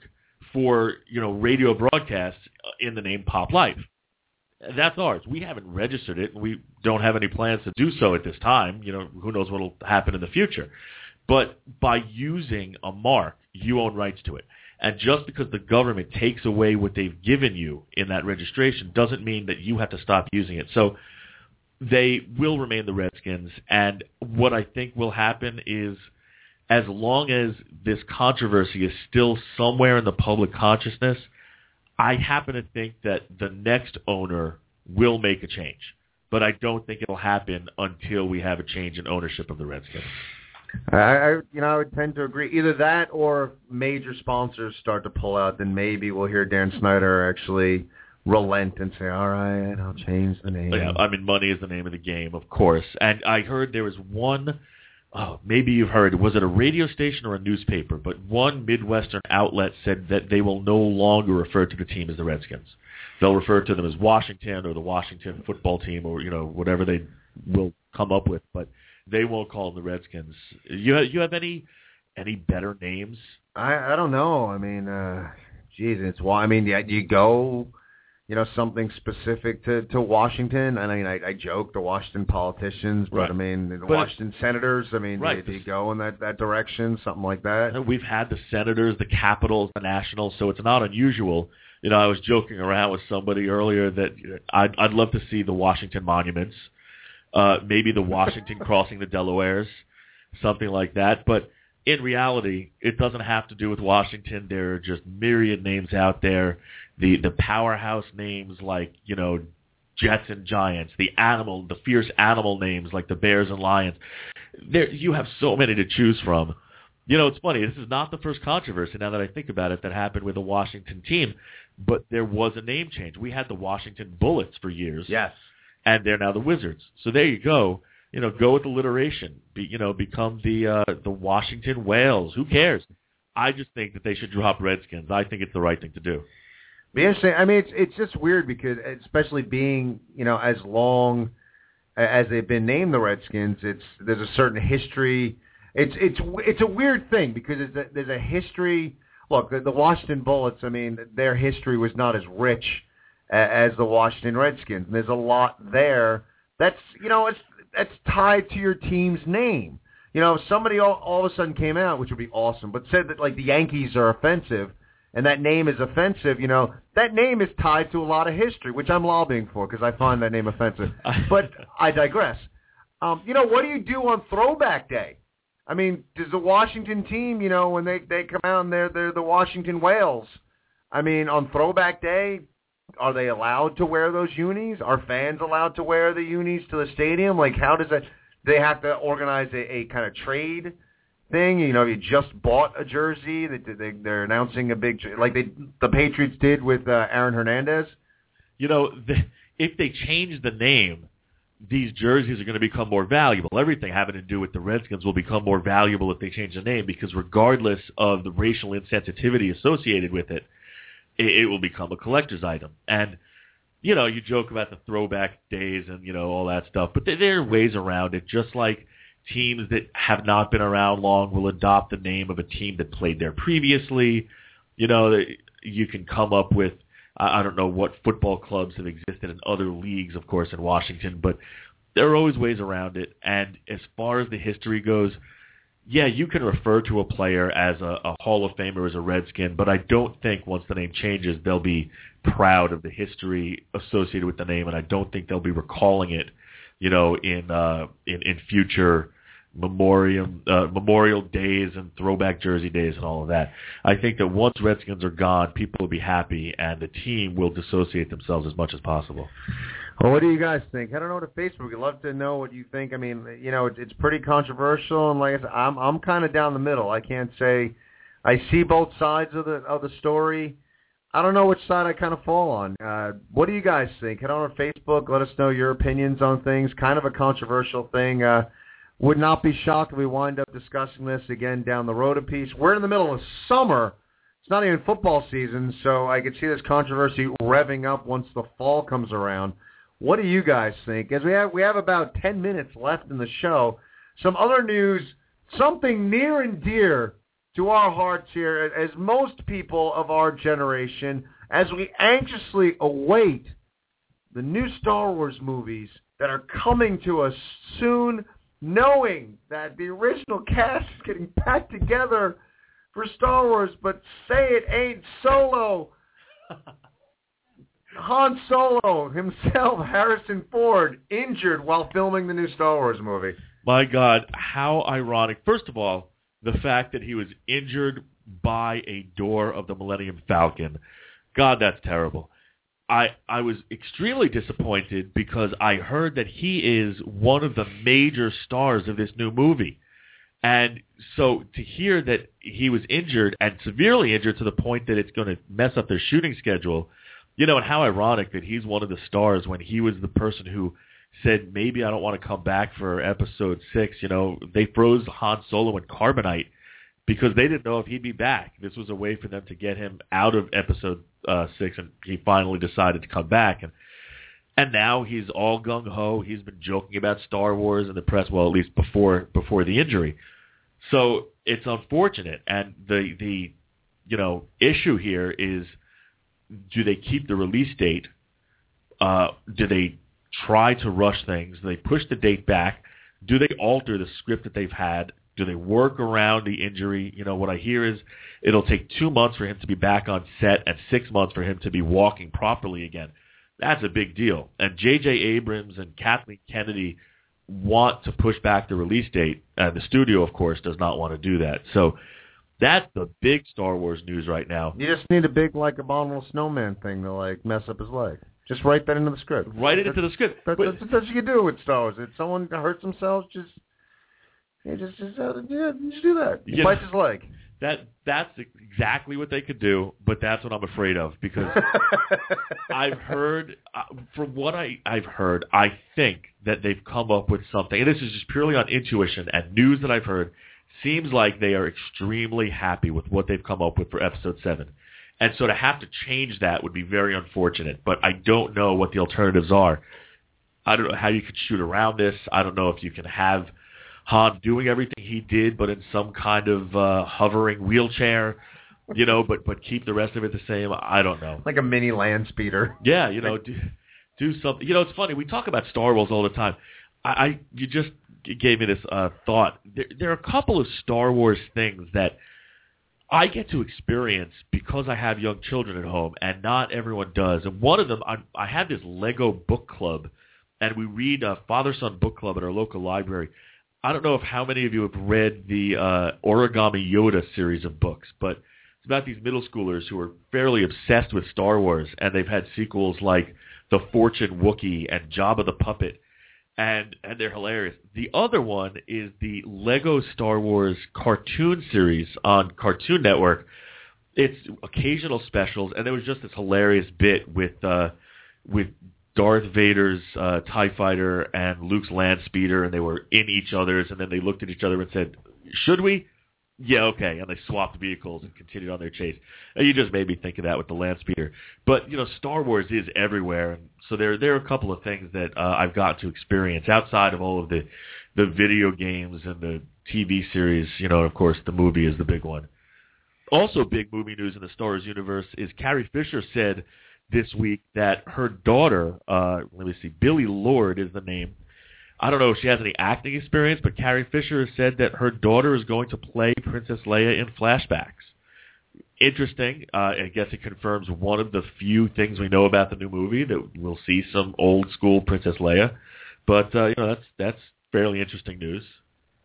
for you know radio broadcasts in the name Pop Life. That's ours. We haven't registered it, and we don't have any plans to do so at this time. You know, who knows what will happen in the future. But by using a mark, you own rights to it. And just because the government takes away what they've given you in that registration doesn't mean that you have to stop using it. So they will remain the Redskins. And what I think will happen is as long as this controversy is still somewhere in the public consciousness, I happen to think that the next owner will make a change. But I don't think it'll happen until we have a change in ownership of the Redskins. I, I you know I would tend to agree. Either that or major sponsors start to pull out, then maybe we'll hear Dan Snyder actually relent and say, "All right, I'll change the name." Yeah, I mean, money is the name of the game, of course. And I heard there was one, oh, maybe you've heard, was it a radio station or a newspaper? But one Midwestern outlet said that they will no longer refer to the team as the Redskins. They'll refer to them as Washington or the Washington football team or, you know, whatever they will come up with, but they won't call them the Redskins. You you have any any better names? I I don't know. I mean, uh, geez, it's why. I mean, you go you know, something specific to, to Washington. I mean, I, I joke the Washington politicians, but Right. I mean, the But- Washington senators. I mean, Right. do, do you go in that, that direction, something like that? We've had the Senators, the Capitals, the Nationals, so it's not unusual. You know, I was joking around with somebody earlier that I'd, I'd love to see the Washington monuments, uh, maybe the Washington [LAUGHS] crossing the Delawares, something like that. But in reality, it doesn't have to do with Washington. There are just myriad names out there. The the powerhouse names like you know Jets and Giants, the animal, the fierce animal names like the Bears and Lions. There, you have so many to choose from. You know, it's funny. This is not the first controversy, now that I think about it, that happened with the Washington team. But there was a name change. We had the Washington Bullets for years, Yes. and they're now the Wizards. So there you go. You know, go with alliteration. Be, you know, become the uh, the Washington Whales. Who cares? I just think that they should drop Redskins. I think it's the right thing to do. Be interesting. I mean, it's it's just weird because, especially being you know as long as they've been named the Redskins, it's there's a certain history. It's it's it's a weird thing because it's a, there's a history. Look, the, the Washington Bullets. I mean, their history was not as rich as the Washington Redskins. And there's a lot there that's you know it's that's tied to your team's name. You know, if somebody all, all of a sudden came out, which would be awesome, but said that like the Yankees are offensive and that name is offensive, you know, that name is tied to a lot of history, which I'm lobbying for because I find that name offensive. [LAUGHS] But I digress. Um, you know, what do you do on Throwback Day? I mean, does the Washington team, you know, when they they come out and they're they're the Washington Whales? I mean, on Throwback Day, are they allowed to wear those unis? Are fans allowed to wear the unis to the stadium? Like, how does that? They have to organize a, a kind of trade thing. You know, you just bought a jersey. They, they they're announcing a big like they the Patriots did with uh, Aaron Hernandez. you know, the, if they change the name, these jerseys are going to become more valuable. Everything having to do with the Redskins will become more valuable if they change the name because regardless of the racial insensitivity associated with it, it, it will become a collector's item. And, you know, you joke about the throwback days and, you know, all that stuff, but there, there are ways around it, just like teams that have not been around long will adopt the name of a team that played there previously. You know, you can come up with I don't know what football clubs have existed in other leagues, of course, in Washington, but there are always ways around it. And as far as the history goes, yeah, you can refer to a player as a, a Hall of Famer as a Redskin, but I don't think once the name changes, they'll be proud of the history associated with the name, and I don't think they'll be recalling it, you know, in uh, in, in future memorial uh, memorial days and throwback jersey days and all of that. I think that once Redskins are gone, people will be happy, and the team will dissociate themselves as much as possible. Well, what do you guys think? Head on over to Facebook. I'd love to know what you think. I mean, you know, it's, it's pretty controversial, and like I said, I'm I'm kind of down the middle. I can't say I see both sides of the of the story. I don't know which side I kind of fall on. Uh, what do you guys think? Head on to Facebook. Let us know your opinions on things. Kind of a controversial thing. Uh, would not be shocked if we wind up discussing this again down the road a piece. We're in the middle of summer. It's not even football season, so I could see this controversy revving up once the fall comes around. What do you guys think? As we have we have about ten minutes left in the show. Some other news, something near and dear to our hearts here, as most people of our generation, as we anxiously await the new Star Wars movies that are coming to us soon, knowing that the original cast is getting back together for Star Wars, but say it ain't Solo. [LAUGHS] Han Solo himself, Harrison Ford, injured while filming the new Star Wars movie. My God, how ironic. First of all, the fact that he was injured by a door of the Millennium Falcon. God, that's terrible. I I was extremely disappointed because I heard that he is one of the major stars of this new movie. And so to hear that he was injured and severely injured to the point that it's going to mess up their shooting schedule, you know, and how ironic that he's one of the stars when he was the person who said maybe I don't want to come back for episode six. You know, they froze Han Solo in carbonite because they didn't know if he'd be back. This was a way for them to get him out of episode uh, six, and he finally decided to come back. And and now he's all gung ho. He's been joking about Star Wars in the press, well, at least before before the injury. So it's unfortunate, and the the you know issue here is, do they keep the release date? Uh, do they try to rush things? Do they push the date back? Do they alter the script that they've had? Do they work around the injury? You know, what I hear is it'll take two months for him to be back on set and six months for him to be walking properly again. That's a big deal. And J.J. Abrams and Kathleen Kennedy want to push back the release date, and the studio, of course, does not want to do that. So that's the big Star Wars news right now. You just need a big like abominable snowman thing to like mess up his leg. Just write that into the script. Write it into the script. That, But- that's, that's what you can do with Star Wars. If someone hurts themselves, just you just just uh, yeah, just do that. He Yeah. bites his leg. that that's exactly what they could do, but that's what I'm afraid of because [LAUGHS] I've heard, uh, from what I, I've heard, I think that they've come up with something, and this is just purely on intuition and news that I've heard, seems like they are extremely happy with what they've come up with for episode 7. And so to have to change that would be very unfortunate, but I don't know what the alternatives are. I don't know how you could shoot around this. I don't know if you can have Han doing everything he did, but in some kind of uh, hovering wheelchair, you know, but but keep the rest of it the same. I don't know. like a mini land speeder. Yeah, you know, do, do something. You know, it's funny. We talk about Star Wars all the time. I, I you just gave me this uh, thought. There, there are a couple of Star Wars things that I get to experience because I have young children at home, and not everyone does. And one of them, I, I have this Lego book club, and we read a father-son book club at our local library. I don't know if how many of you have read the uh, Origami Yoda series of books, but it's about these middle schoolers who are fairly obsessed with Star Wars, and they've had sequels like The Fortune Wookiee and Jabba the Puppett, and and they're hilarious. The other one is the Lego Star Wars cartoon series on Cartoon Network. It's occasional specials, and there was just this hilarious bit with uh, with Darth Vader's uh, Tie Fighter and Luke's Land Speeder, and they were in each other's, and then they looked at each other and said, "Should we?" Yeah, okay, and they swapped vehicles and continued on their chase. And you just made me think of that with the land speeder. But you know, Star Wars is everywhere, and so there there are a couple of things that uh, I've got to experience outside of all of the the video games and the TV series. You know, of course, the movie is the big one. Also, big movie news in the Star Wars universe is Carrie Fisher said this week that her daughter, uh, let me see, Billie Lourd is the name. I don't know if she has any acting experience, but Carrie Fisher has said that her daughter is going to play Princess Leia in flashbacks. Interesting. Uh, I guess it confirms one of the few things we know about the new movie that we'll see some old school Princess Leia. But uh, you know that's that's fairly interesting news.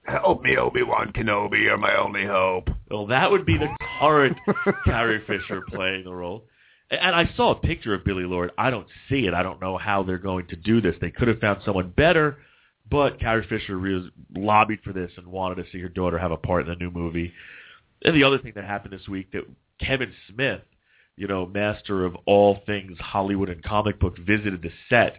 Help me, Obi Wan Kenobi. You're my only hope. Well, that would be the current Carrie Fisher playing the role. And I saw a picture of Billie Lourd. I don't see it. I don't know how they're going to do this. They could have found someone better, but Carrie Fisher really lobbied for this and wanted to see her daughter have a part in the new movie. And the other thing that happened this week that Kevin Smith, you know, master of all things Hollywood and comic book, visited the set.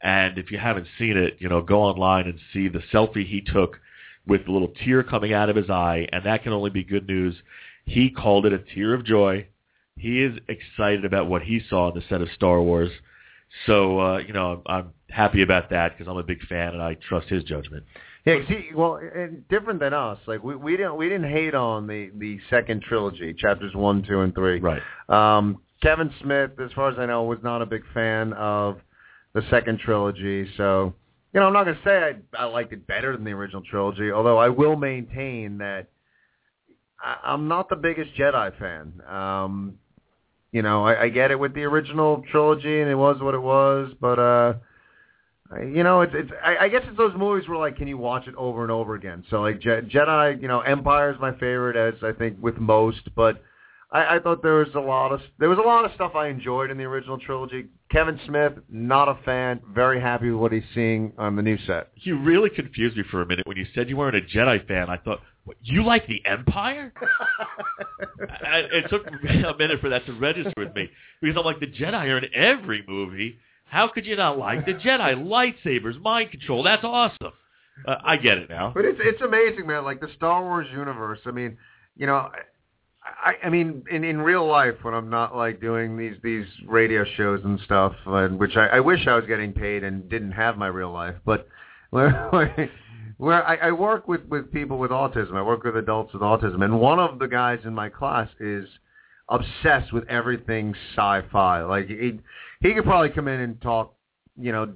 And if you haven't seen it, you know, go online and see the selfie he took with a little tear coming out of his eye, and that can only be good news. He called it a tear of joy. He is excited about what he saw on the set of Star Wars. So, uh, you know, I'm, I'm happy about that because I'm a big fan and I trust his judgment. Yeah, see, well, and different than us. Like we we didn't we didn't hate on the the second trilogy, chapters one, two, and three. Right. Um, Kevin Smith, as far as I know, was not a big fan of the second trilogy. So, you know, I'm not going to say I, I liked it better than the original trilogy, although I will maintain that I, I'm not the biggest Jedi fan. Um, you know, I, I get it with the original trilogy, and it was what it was, but uh, you know, it's it's. I, I guess it's those movies where like, can you watch it over and over again? So like Je- Jedi, you know, Empire is my favorite, as I think with most, but I, I thought there was a lot of there was a lot of stuff I enjoyed in the original trilogy. Kevin Smith, not a fan. Very happy with what he's seeing on the new set. You really confused me for a minute when you said you weren't a Jedi fan. I thought, what, you like the Empire? [LAUGHS] I, it took me a minute for that to register with me because I'm like, the Jedi are in every movie. How could you not like the Jedi? Lightsabers, mind control. That's awesome. Uh, I get it now. But it's it's amazing, man. Like the Star Wars universe. I mean, you know, I, I mean, in in real life, when I'm not like doing these these radio shows and stuff, and which I, I wish I was getting paid and didn't have my real life, but [LAUGHS] where I, I work with with people with autism, I work with adults with autism, and one of the guys in my class is obsessed with everything sci-fi. Like he he could probably come in and talk, you know,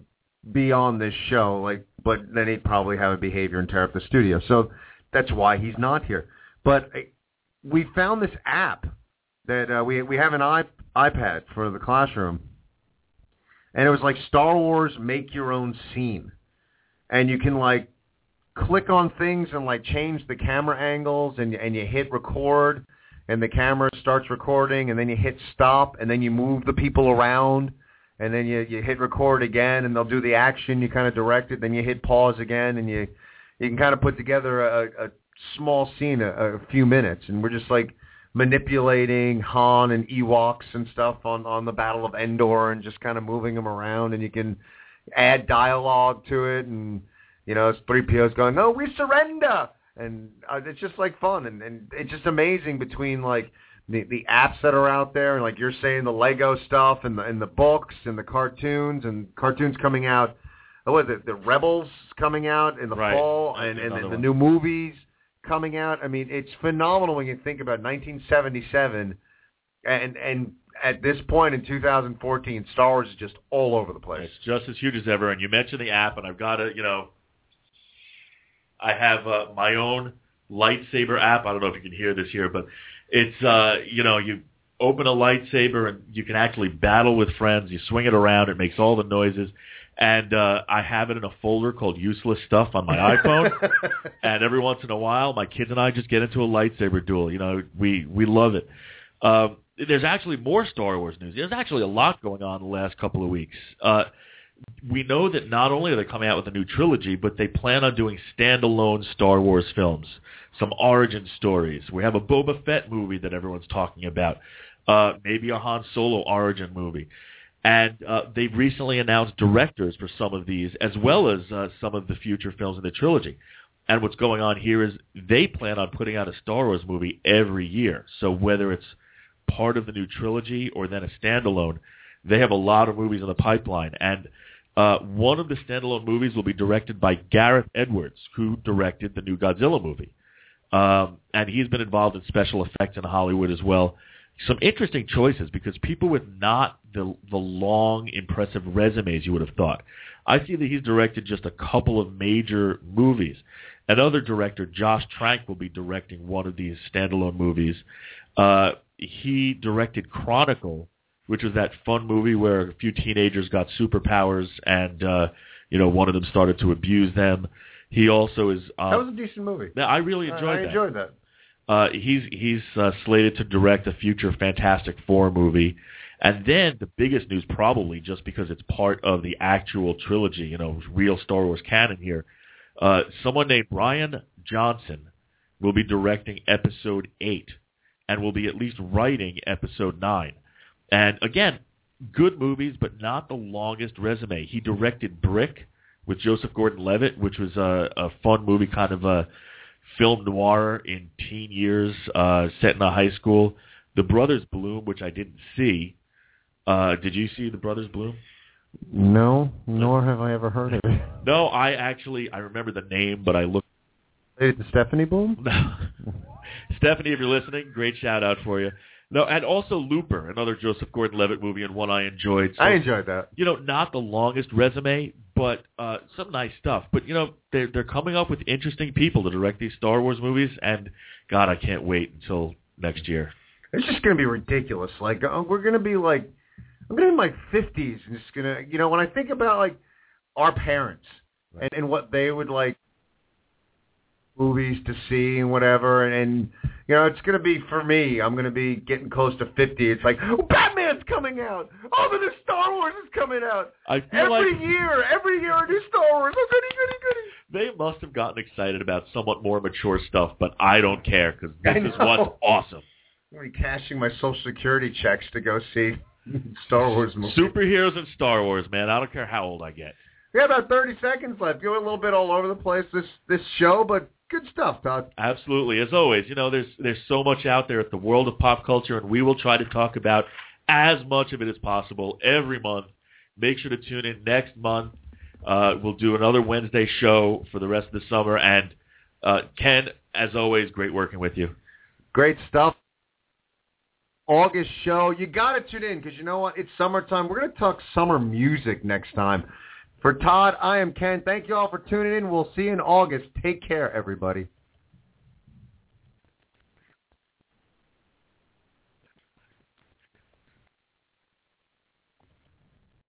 be on this show, like, but then he'd probably have a behavior and tear up the studio. So that's why he's not here. But we found this app that uh, we we have an iPad for the classroom, and it was like Star Wars Make Your Own Scene, and you can like click on things and like change the camera angles, and and you hit record, and the camera starts recording, and then you hit stop, and then you move the people around, and then you you hit record again, and they'll do the action. You kind of direct it, then you hit pause again, and you you can kind of put together a, a small scene, a, a few minutes, and we're just like manipulating Han and Ewoks and stuff on on the Battle of Endor, and just kind of moving them around, and you can add dialogue to it, and you know, it's three PO's going, "No, we surrender," and uh, it's just like fun, and and it's just amazing between like the the apps that are out there, and like you're saying, the Lego stuff, and the and the books, and the cartoons, and cartoons coming out. What was it? The Rebels coming out in the Right. fall, That's and and the new movies coming out. I mean, it's phenomenal when you think about 1977, and and at this point in 2014, Star Wars is just all over the place. It's just as huge as ever. And you mentioned the app, and I've got to, you know, I have uh, my own lightsaber app. I don't know if you can hear this here, but it's, uh, you know, you open a lightsaber and you can actually battle with friends. You swing it around. It makes all the noises. And uh, I have it in a folder called useless stuff on my iPhone. [LAUGHS] and every once in a while, my kids and I just get into a lightsaber duel. You know, we we love it. Um, there's actually more Star Wars news. There's actually a lot going on the last couple of weeks. Uh, we know that not only are they coming out with a new trilogy, but they plan on doing standalone Star Wars films, some origin stories. We have a Boba Fett movie that everyone's talking about, uh, maybe a Han Solo origin movie. And uh, they've recently announced directors for some of these, as well as uh, some of the future films in the trilogy. And what's going on here is they plan on putting out a Star Wars movie every year. So whether it's part of the new trilogy or then a standalone, they have a lot of movies in the pipeline. And uh, one of the standalone movies will be directed by Gareth Edwards, who directed the new Godzilla movie. Um, and he's been involved in special effects in Hollywood as well. Some interesting choices because people with not the the long, impressive resumes you would have thought. I see that he's directed just a couple of major movies. Another director, Josh Trank, will be directing one of these standalone movies. Uh, he directed Chronicle, which was that fun movie where a few teenagers got superpowers and uh, you know one of them started to abuse them. He also is. Uh, that was a decent movie. I really enjoyed that I that. enjoyed that. Uh, he's he's uh, slated to direct a future Fantastic Four movie, and then the biggest news, probably just because it's part of the actual trilogy, you know, real Star Wars canon here. Uh, someone named Brian Johnson will be directing Episode Eight, and will be at least writing Episode Nine. And again, good movies, but not the longest resume. He directed Brick with Joseph Gordon-Levitt, which was a, a fun movie, kind of a film noir in teen years, uh, set in a high school. The Brothers Bloom, which I didn't see. Uh, did you see The Brothers Bloom? No, nor have I ever heard of it. No, I actually I remember the name, but I looked. To Stephanie Bloom? [LAUGHS] Stephanie, if you're listening, great shout out for you. No, and also Looper, another Joseph Gordon-Levitt movie, and one I enjoyed. So, I enjoyed that. you know, not the longest resume, but uh, some nice stuff. But you know, they're they're coming up with interesting people to direct these Star Wars movies, and God, I can't wait until next year. It's just going to be ridiculous. Like uh, we're going to be like, I'm going to be in my 50s, and just going to, you know, when I think about like our parents and, and what they would like movies to see and whatever, and, and you know, it's going to be for me. I'm going to be getting close to 50. It's like, oh, Batman's coming out. Oh, the new Star Wars is coming out. I feel Every like year, every year a new Star Wars. Oh, goody, goody, goody. they must have gotten excited about somewhat more mature stuff, but I don't care because this is what's awesome. I'm going to be cashing my Social Security checks to go see [LAUGHS] Star Wars movies. Superheroes and Star Wars, man. I don't care how old I get. We have about 30 seconds left. You're a little bit all over the place this this show, but good stuff, Todd. Absolutely. As always, you know, there's there's so much out there at the world of pop culture, and we will try to talk about as much of it as possible every month. Make sure to tune in next month. Uh, we'll do another Wednesday show for the rest of the summer. And uh, Ken, as always, great working with you. Great stuff. August show. You got to tune in because you know what? It's summertime. We're going to talk summer music next time. For Todd, I am Ken. Thank you all for tuning in. We'll see you in August. Take care, everybody.